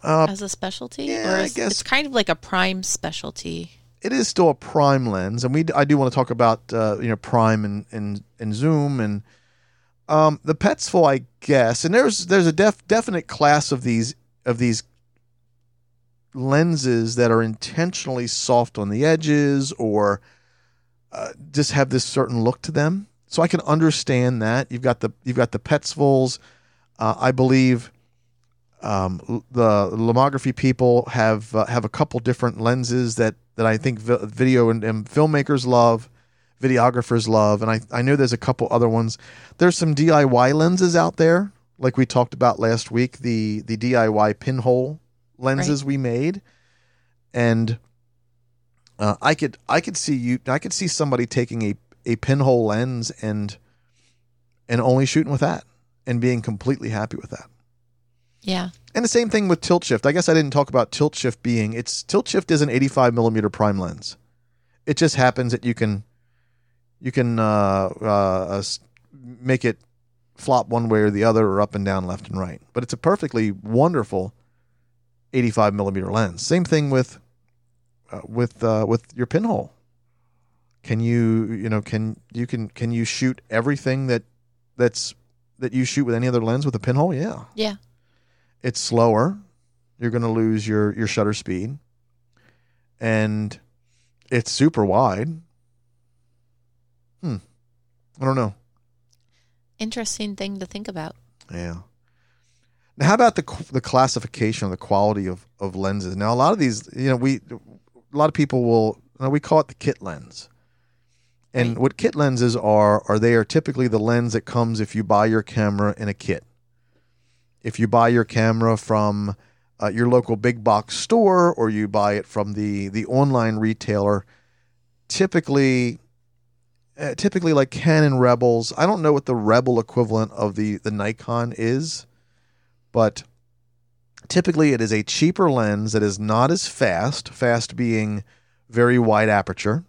Uh, as a specialty? yeah, or I guess- it's kind of like a prime specialty. it is still a prime lens, and we I do want to talk about uh, you know prime and and, and zoom and um, the Petzval, I guess. And there's there's a def, definite class of these of these lenses that are intentionally soft on the edges or uh, just have this certain look to them. So I can understand that. You've got the you've got the Petzvals. Uh, I believe um, the lomography people have uh, have a couple different lenses that that I think vi- video and, and filmmakers love, videographers love, and I I know there's a couple other ones. There's some DIY lenses out there, like we talked about last week. The the DIY pinhole lenses we made, and uh, I could I could see you I could see somebody taking a a pinhole lens and and only shooting with that and being completely happy with that. Yeah. And the same thing with tilt shift. I guess I didn't talk about tilt shift being it's tilt shift is an 85 millimeter prime lens. It just happens that you can you can uh, uh, uh, make it flop one way or the other or up and down, left and right. But it's a perfectly wonderful 85 millimeter lens. Same thing with uh, with uh, with your pinhole. Can you you know can you can can you shoot everything that that's that you shoot with any other lens with a pinhole? Yeah Yeah. it's slower. You're going to lose your your shutter speed, and it's super wide. I don't know. Interesting thing to think about. Yeah. Now, how about the the classification of the quality of of lenses? Now, a lot of these, you know, we a lot of people will you know, we call it the kit lens. And Right. what kit lenses are are they are typically the lens that comes if you buy your camera in a kit. If you buy your camera from uh, your local big box store or you buy it from the the online retailer, typically uh, typically like Canon Rebels. I don't know what the Rebel equivalent of the the Nikon is, but typically it is a cheaper lens that is not as fast. Fast being very wide aperture.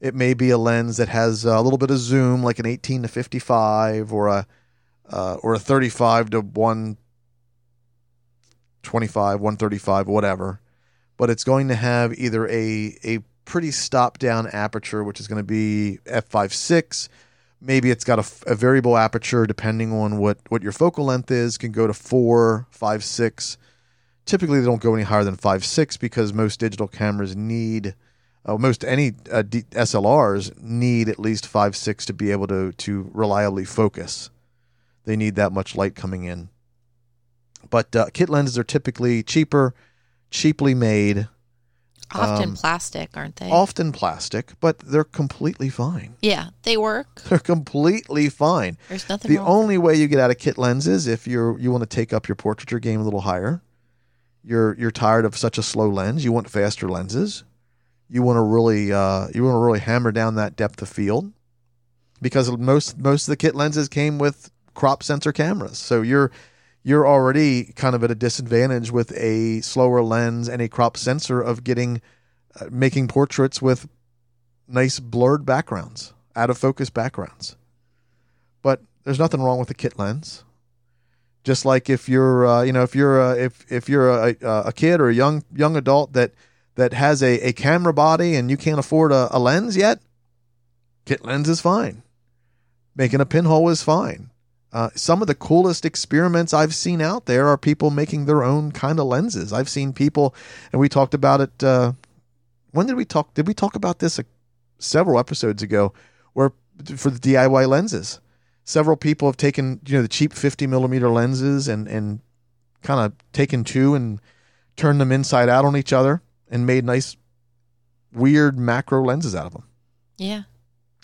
It may be a lens that has a little bit of zoom, like an 18 to 55, or a uh, or a 35 to 125, 135, whatever. But it's going to have either a a pretty stop down aperture, which is going to be f5.6. Maybe it's got a variable aperture depending on what, what your focal length is, can go to 4, 5, 6. Typically, they don't go any higher than 5, 6 because most digital cameras need, uh, most any uh, D- SLRs need at least 5, 6 to be able to, to reliably focus. They need that much light coming in. But uh, kit lenses are typically cheaper, cheaply made, Often Um, plastic, aren't they? often plastic, but they're completely fine. yeah, they work. They're completely fine. There's nothing The only way you get out of kit lenses if you're you want to take up your portraiture game a little higher. You're you're tired of such a slow lens. You want faster lenses. You want to really uh, you want to really hammer down that depth of field because most most of the kit lenses came with crop sensor cameras. So you're you're already kind of at a disadvantage with a slower lens and a crop sensor of getting uh, making portraits with nice blurred backgrounds, out of focus backgrounds. But there's nothing wrong with a kit lens. Just like if you're, uh, you know, if you're, uh, if if you're a, a kid or a young young adult that that has a, a camera body and you can't afford a, a lens yet, kit lens is fine. Making a pinhole is fine. Uh, some of the coolest experiments I've seen out there are people making their own kind of lenses. I've seen people, and we talked about it. Uh, when did we talk? Did we talk about this uh, several episodes ago? Where for the DIY lenses, several people have taken you know the cheap 50 millimeter lenses and and kind of taken two and turned them inside out on each other and made nice weird macro lenses out of them yeah.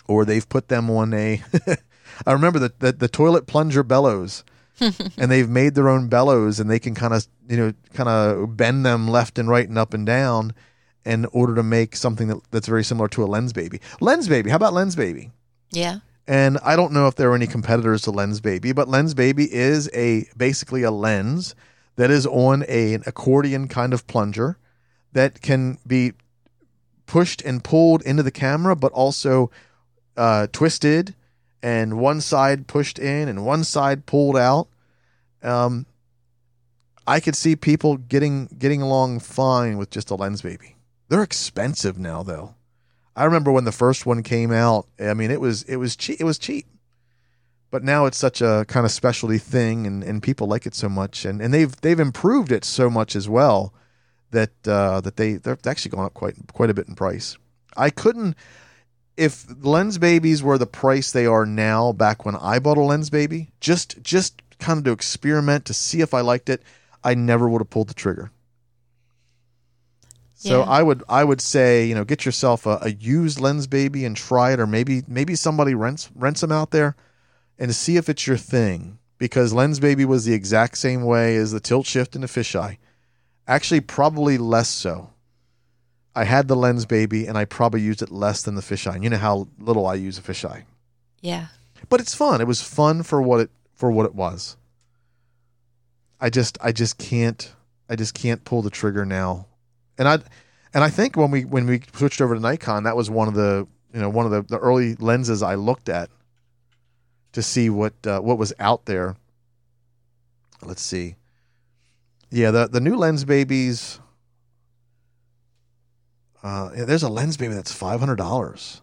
or they've put them on a I remember the, the the toilet plunger bellows and they've made their own bellows and they can kind of you know kind of bend them left and right and up and down in order to make something that, that's very similar to a lens baby lens baby how about lens baby Yeah. and I don't know if there are any competitors to Lens Baby, but Lens Baby is a basically a lens that is on a, an accordion kind of plunger that can be pushed and pulled into the camera, but also uh, twisted and one side pushed in and one side pulled out. Um, I could see people getting getting along fine with just a Lens Baby. They're expensive now, though. I remember when the first one came out. I mean, it was it was cheap. It was cheap, but now it's such a kind of specialty thing, and, and people like it so much, and, and they've they've improved it so much as well that uh, that they they're actually gone up quite quite a bit in price. I couldn't if lens babies were the price they are now back when I bought a lens baby, just just kind of to experiment to see if I liked it, I never would have pulled the trigger. So Yeah. I would I would say you know get yourself a, a used lens baby and try it, or maybe maybe somebody rents rents them out there, and see if it's your thing. Because lens baby was the exact same way as the tilt shift and the fisheye, actually probably less so. I had the lens baby and I probably used it less than the fisheye. And you know how little I use a fisheye, Yeah. but it's fun. It was fun for what it for what it was. I just I just can't I just can't pull the trigger now, and I and I think when we when we switched over to Nikon, that was one of the you know one of the, the early lenses I looked at to see what uh, what was out there. Let's see. Yeah, the the new lens babies. Uh, yeah, there's a lens baby that's five hundred dollars.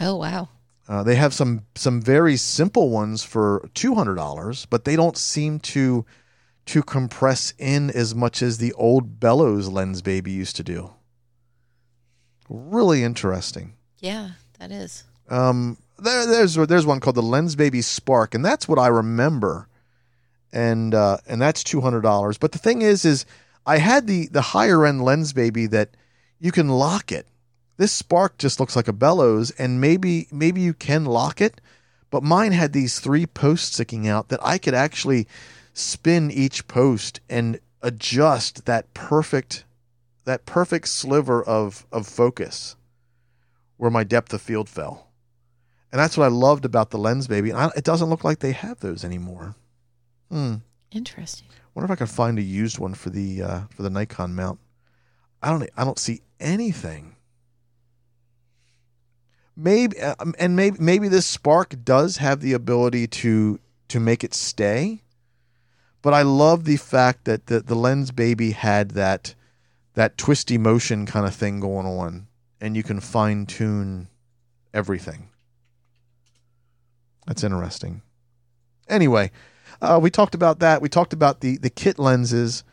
Oh wow. Uh, they have some some very simple ones for two hundred dollars, but they don't seem to to compress in as much as the old Bellows lens baby used to do. Really interesting. Yeah, that is. Um, there, there's there's one called the Lens Baby Spark, and that's what I remember, and uh, and that's two hundred dollars. But the thing is, is I had the the higher end Lens Baby that you can lock it. This Spark just looks like a bellows, and maybe maybe you can lock it, but mine had these three posts sticking out that I could actually spin each post and adjust that perfect that perfect sliver of of focus where my depth of field fell. And that's what I loved about the lens baby. And I, it doesn't look like they have those anymore. Hmm. Interesting. Wonder if I could find a used one for the uh, for the Nikon mount. I don't I don't see anything. Maybe uh, and maybe maybe this spark does have the ability to to make it stay. But I love the fact that the, the lens baby had that that twisty motion kind of thing going on and you can fine tune everything. That's interesting. Anyway, uh, we talked about that. We talked about the the kit lenses.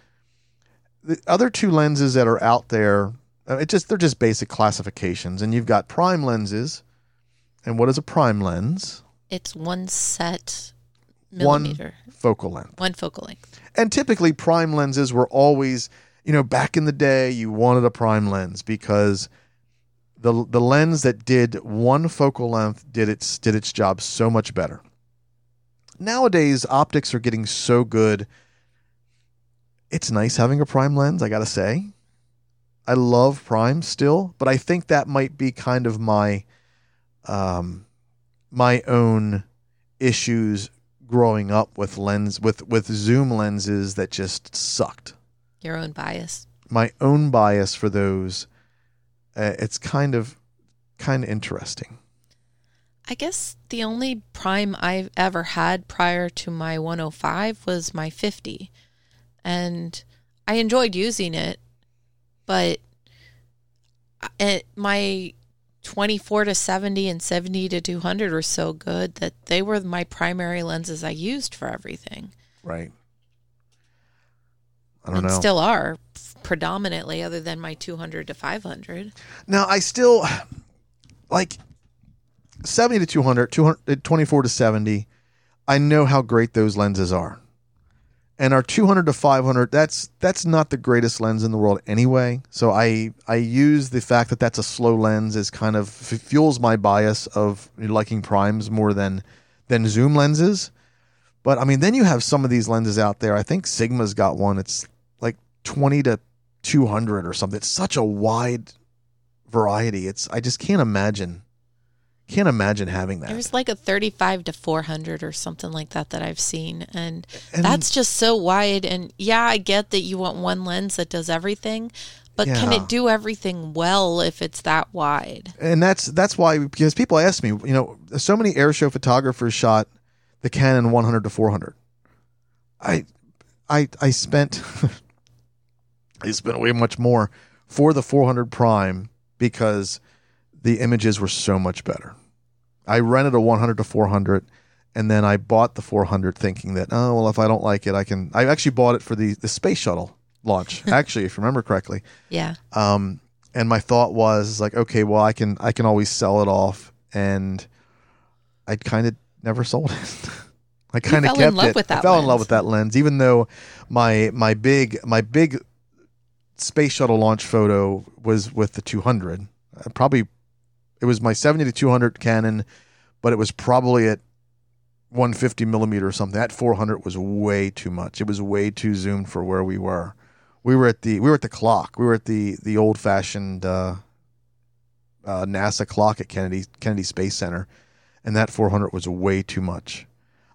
The other two lenses that are out there, uh, it just they're just basic classifications. And you've got prime lenses. And what is a prime lens? It's one set One- Focal length. one, focal length. And typically, prime lenses were always, you know, back in the day, you wanted a prime lens because the the lens that did one focal length did its did its job so much better. Nowadays, optics are getting so good. It's nice having a prime lens, I gotta say. I love prime still, but I think that might be kind of my um my own issues growing up with lens with with zoom lenses that just sucked. Your own bias. My own bias for those uh, it's kind of kind of interesting. I guess the only prime I've ever had prior to my 105 was my 50. And I enjoyed using it, but it, my 24 to 70 and 70 to 200 were so good that they were my primary lenses I used for everything. Right. I don't and know. still are predominantly other than my 200 to 500. Now I still like 70 to 200, 200 24 to 70. I know how great those lenses are. And our 200 to 500, that's that's not the greatest lens in the world anyway. So I I use the fact that that's a slow lens as kind of fuels my bias of liking primes more than than zoom lenses. But I mean, then you have some of these lenses out there. I think Sigma's got one. It's like 20 to 200 or something. It's such a wide variety. It's I just can't imagine can't imagine having that. There's like a 35 to 400 or something like that that I've seen. And, And- that's just so wide. And yeah, I get that you want one lens that does everything, but can it do everything well if it's that wide? and that's that's why because people ask me, you know, so many airshow photographers shot the Canon 100 to 400. I I I spent I spent way much more for the 400 prime because the images were so much better. I rented a 100 to 400 and then I bought the 400 thinking that oh well if I don't like it I can I actually bought it for the the space shuttle launch, actually, if you remember correctly. Yeah. Um, and my thought was like, okay, well, I can I can always sell it off, and I kind of never sold it. I kind of fell in kept love it. with that I fell in love with that lens, even though my my big my big space shuttle launch photo was with the 200. Uh, probably it was my 70 to 200 Canon, but it was probably at 150 millimeter or something. That 400 was way too much. It was way too zoomed for where we were. We were at the we were at the clock. We were at the the old fashioned uh, uh, NASA clock at Kennedy Kennedy Space Center, and that 400 was way too much.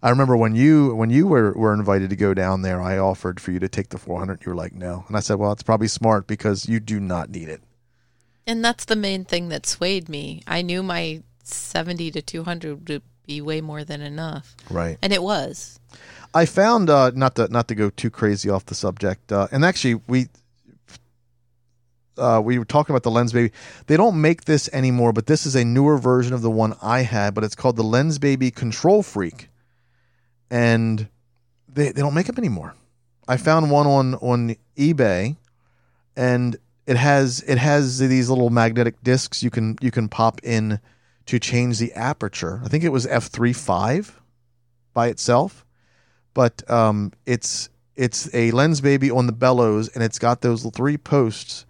I remember when you when you were, were invited to go down there, I offered for you to take the 400. You were like, no, and I said, well, it's probably smart because you do not need it. And that's the main thing that swayed me. I knew my 70 to 200 would be way more than enough. Right. And it was. I found uh, not to not to go too crazy off the subject, uh, and actually we uh, we were talking about the Lens Baby. They don't make this anymore, but this is a newer version of the one I had, but it's called the Lens Baby Control Freak, and they they don't make them anymore. I found one on on eBay, and it has it has these little magnetic discs you can you can pop in to change the aperture. I think it was f three five by itself but um, it's it's a lens baby on the bellows, and it's got those three posts.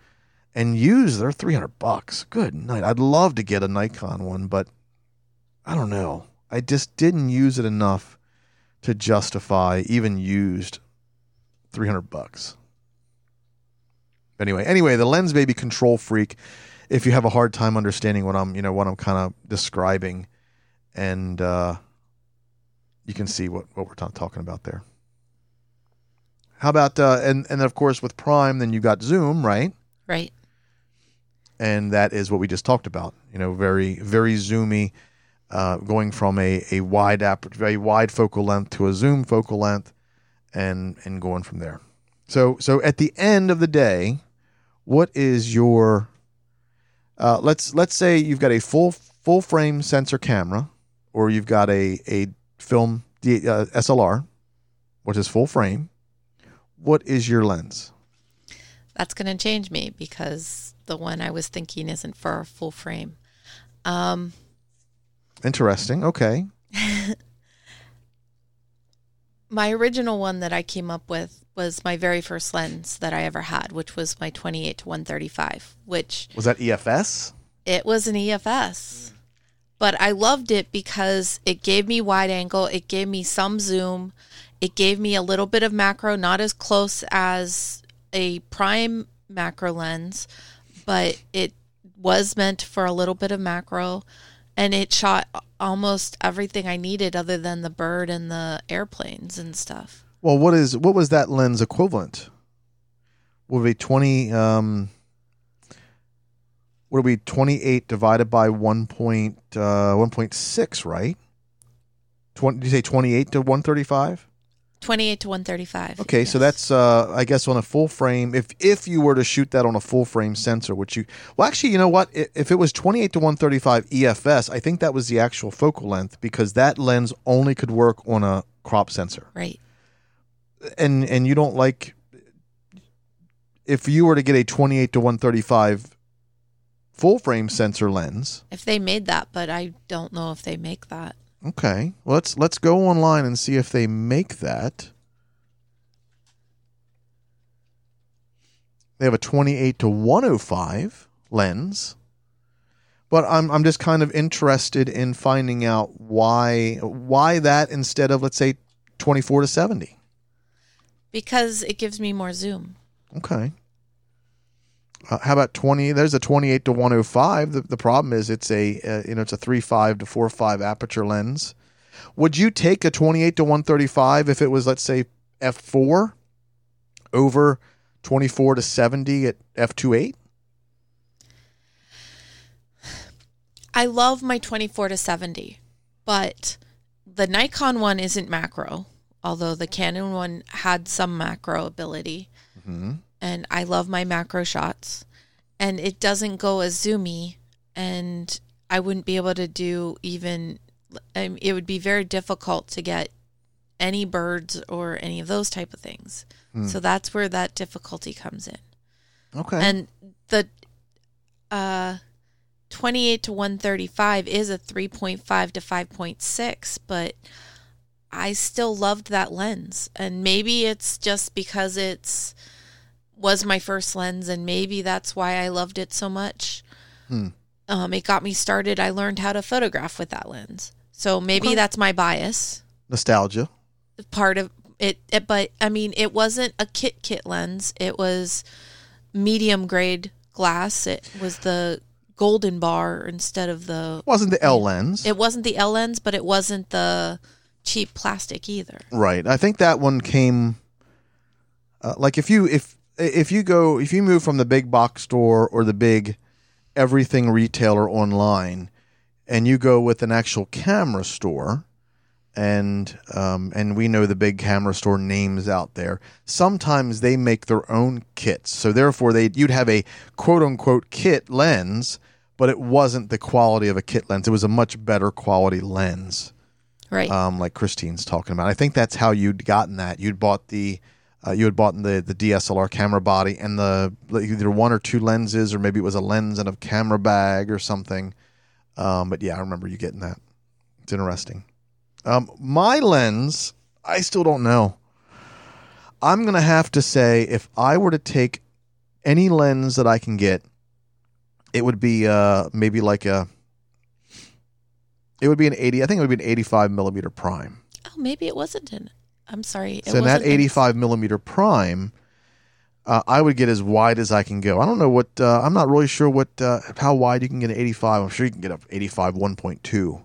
And used, they're three hundred bucks. Good night. I'd love to get a Nikon one, but I don't know. I just didn't use it enough to justify even used three hundred bucks. Anyway, anyway, the lens baby control freak. If you have a hard time understanding what I'm, you know, what I'm kind of describing, and uh, you can see what, what we're ta- talking about there. How about uh, and and of course with Prime, then you got Zoom, right? Right. And that is what we just talked about. You know, very very zoomy, uh, going from a a wide app, very wide focal length to a zoom focal length, and and going from there. So so at the end of the day, what is your uh, let's let's say you've got a full full frame sensor camera, or you've got a a film D, uh, SLR, which is full frame. What is your lens? That's going to change me because the one I was thinking isn't for a full frame. Um, Interesting. Okay. my original one that I came up with was my very first lens that I ever had, which was my 28 to 135, which Was that EFS? it was an EFS. But I loved it because it gave me wide angle, it gave me some zoom, it gave me a little bit of macro, not as close as a prime macro lens, but it was meant for a little bit of macro and it shot almost everything I needed other than the bird and the airplanes and stuff. Well, what is what was that lens equivalent? Would it be twenty? Um, would be twenty eight divided by one point uh, one point six? Right. Twenty? Did you say twenty eight to one thirty five? 28 to 135. Okay, so that's uh, I guess on a full frame. If if you were to shoot that on a full frame sensor, which you well, actually, you know what? If it was twenty eight to one thirty five EFS, I think that was the actual focal length because that lens only could work on a crop sensor. right. And and you don't like if you were to get a 28 to 135 full frame sensor lens. If they made that, but I don't know if they make that. okay. Well, let's let's go online and see if they make that. They have a 28 to 105 lens but I'm I'm just kind of interested in finding out why why that instead of let's say 24 to 70 Because it gives me more zoom. Okay. Uh, how about 20? There's a 28 to 105. The, the problem is it's a uh, you know it's a 3.5 to 4.5 aperture lens. Would you take a 28 to 135 if it was let's say f4 over 24 to 70 at f2.8? I love my 24 to 70, but the Nikon one isn't macro, although the Canon one had some macro ability. Mm-hmm. And I love my macro shots. And it doesn't go as zoomy. And I wouldn't be able to do even, it would be very difficult to get any birds or any of those type of things. Hmm. So that's where that difficulty comes in. Okay. And the uh 28 to 135 is a 3.5 to 5.6, but I still loved that lens. And maybe it's just because it's was my first lens and maybe that's why I loved it so much. Hmm. Um, it got me started. I learned how to photograph with that lens. So maybe that's my bias Nostalgia. part of it, it but i mean it wasn't a kit kit lens it was medium grade glass it was the golden bar instead of the it Wasn't the L lens. it wasn't the l lens but it wasn't the cheap plastic either Right. I think that one came uh, like if you if if you go if you move from the big box store or the big everything retailer online and you go with an actual camera store and um, and we know the big camera store names out there. Sometimes they make their own kits, so therefore they you'd have a quote unquote kit lens, but it wasn't the quality of a kit lens. It was a much better quality lens right um, like Christine's talking about. I think that's how you'd gotten that. You'd bought the uh, you had bought the the DSLR camera body and the either one or two lenses, or maybe it was a lens and a camera bag or something. Um, but yeah, I remember you getting that. It's interesting. Um, my lens, I still don't know. I'm gonna have to say if I were to take any lens that I can get, it would be uh, maybe like a it would be an 80 i think it would be an 85 millimeter prime. Oh maybe it wasn't in i'm sorry it so in that wasn't in- 85 millimeter prime uh, i would get as wide as i can go. I don't know what uh, i'm not really sure what uh, how wide you can get an 85 i'm sure you can get up 85 1.2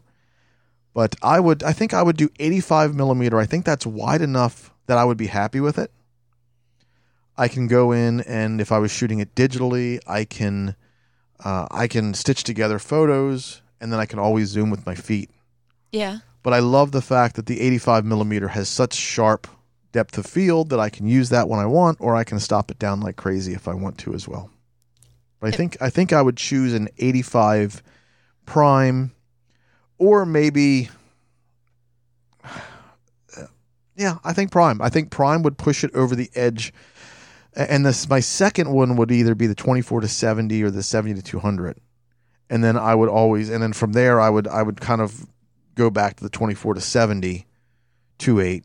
but i would i think i would do 85 millimeter. I think that's wide enough that i would be happy with it. I can go in and if i was shooting it digitally i can uh, i can stitch together photos and then i can always zoom with my feet yeah but I love the fact that the 85 millimeter has such sharp depth of field that I can use that when I want, or I can stop it down like crazy if I want to as well. But I think I think I would choose an 85 prime, or maybe, yeah, I think prime. I think prime would push it over the edge. And this my second one would either be the 24 to 70 or the 70 to 200 and then I would always and then from there I would I would kind of go back to the 24 to 70 to 8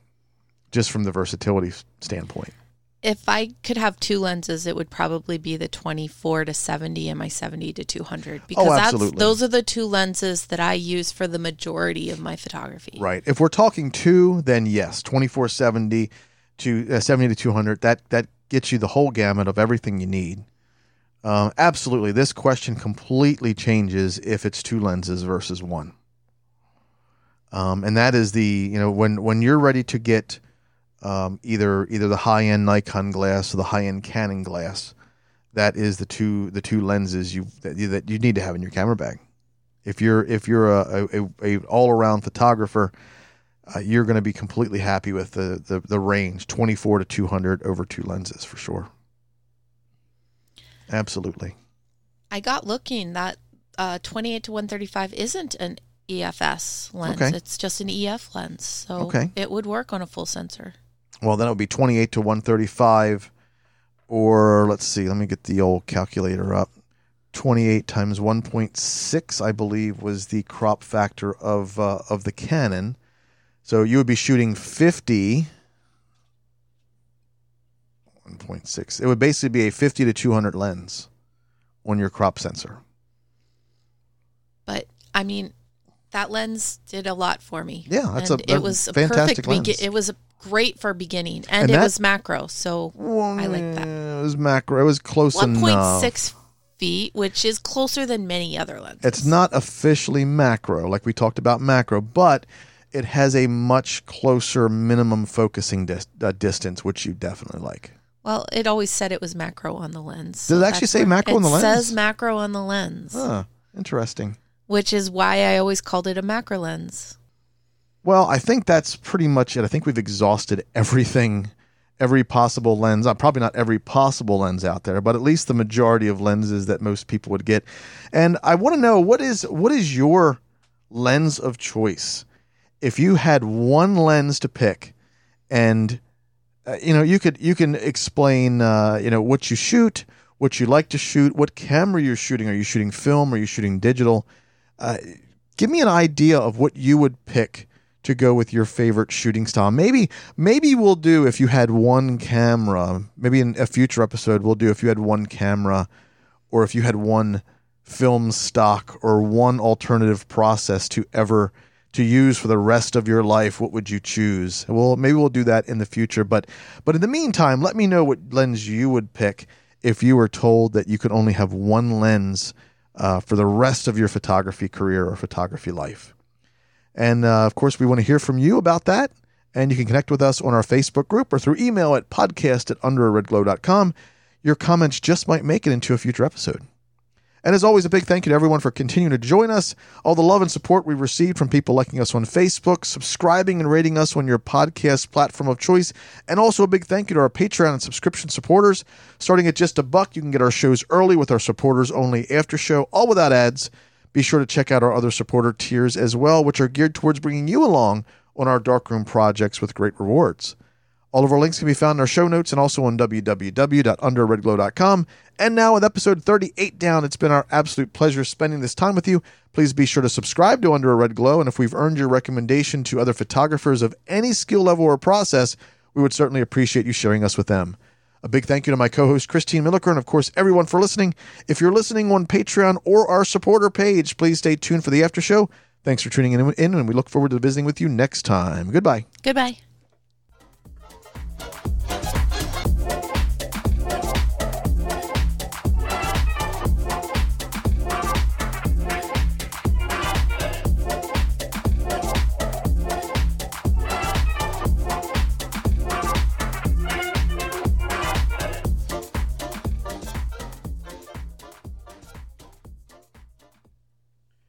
just from the versatility standpoint. if i could have two lenses it would probably be the 24 to 70 and my 70 to 200 because that's absolutely. those are the two lenses that i use for the majority of my photography Right. If we're talking two, then yes, 2470 to uh, 70 to 200, that that gets you the whole gamut of everything you need. Um, absolutely. This question completely changes if it's two lenses versus one. Um, and that is the, you know, when when you're ready to get um, either either the high end Nikon glass or the high end Canon glass, that is the two the two lenses you that you, that you need to have in your camera bag. If you're if you're a, a, a all around photographer, uh, you're going to be completely happy with the, the the range 24 to 200 over two lenses for sure. Absolutely. I got looking that uh, 28 to 135 isn't an EFS lens. Okay. It's just an EF lens. So Okay. it would work on a full sensor. Well, then it would be 28 to 135, or let's see, let me get the old calculator up. 28 times 1.6, I believe, was the crop factor of uh, of the Canon. So you would be shooting 50. 1.6. It would basically be a 50 to 200 lens on your crop sensor. But I mean, that lens did a lot for me. Yeah, that's and a- it was a fantastic perfect lens. it was a great for beginning and, And it that- was macro. So I like that. It was macro. It was close enough. 1.6 feet, which is closer than many other lenses. It's not officially macro, like we talked about macro, but it has a much closer minimum focusing dis- uh, distance, which you definitely like. Well, it always said it was macro on the lens. Does it actually say where- macro on the lens? It says macro on the lens, Huh, interesting. which is why I always called it a macro lens. Well, I think that's pretty much it. I think we've exhausted everything, every possible lens. Uh, probably not every possible lens out there, but at least the majority of lenses that most people would get. And I want to know what is what is your lens of choice? If you had one lens to pick and uh, you know you could you can explain uh, you know what you shoot, what you like to shoot, what camera you're shooting. Are you shooting film? Are you shooting digital? Uh, give me an idea of what you would pick to go with your favorite shooting style. Maybe maybe we'll do if you had one camera. Maybe in a future episode we'll do if you had one camera, or if you had one film stock or one alternative process to ever to use for the rest of your life what would you choose? Well maybe we'll do that in the future but but in the meantime let me know what lens you would pick if you were told that you could only have one lens uh, for the rest of your photography career or photography life. And uh, of course we want to hear from you about that and you can connect with us on our facebook group or through email at podcast at underaredglow.com your comments just might make it into a future episode and as always, a big thank you to everyone for continuing to join us. All the love and support we've received from people liking us on Facebook, subscribing and rating us on your podcast platform of choice. And also a big thank you to our Patreon and subscription supporters. Starting at just a buck, you can get our shows early with our supporters only after show, all without ads. Be sure to check out our other supporter tiers as well, which are geared towards bringing you along on our darkroom projects with great rewards. All of our links can be found in our show notes and also on www.underredglow.com. And now, with episode 38 down, it's been our absolute pleasure spending this time with you. Please be sure to subscribe to Under a Red Glow. And if we've earned your recommendation to other photographers of any skill level or process, we would certainly appreciate you sharing us with them. A big thank you to my co host, Christine Milliker, and of course, everyone for listening. If you're listening on Patreon or our supporter page, please stay tuned for the after show. Thanks for tuning in, and we look forward to visiting with you next time. Goodbye. Goodbye.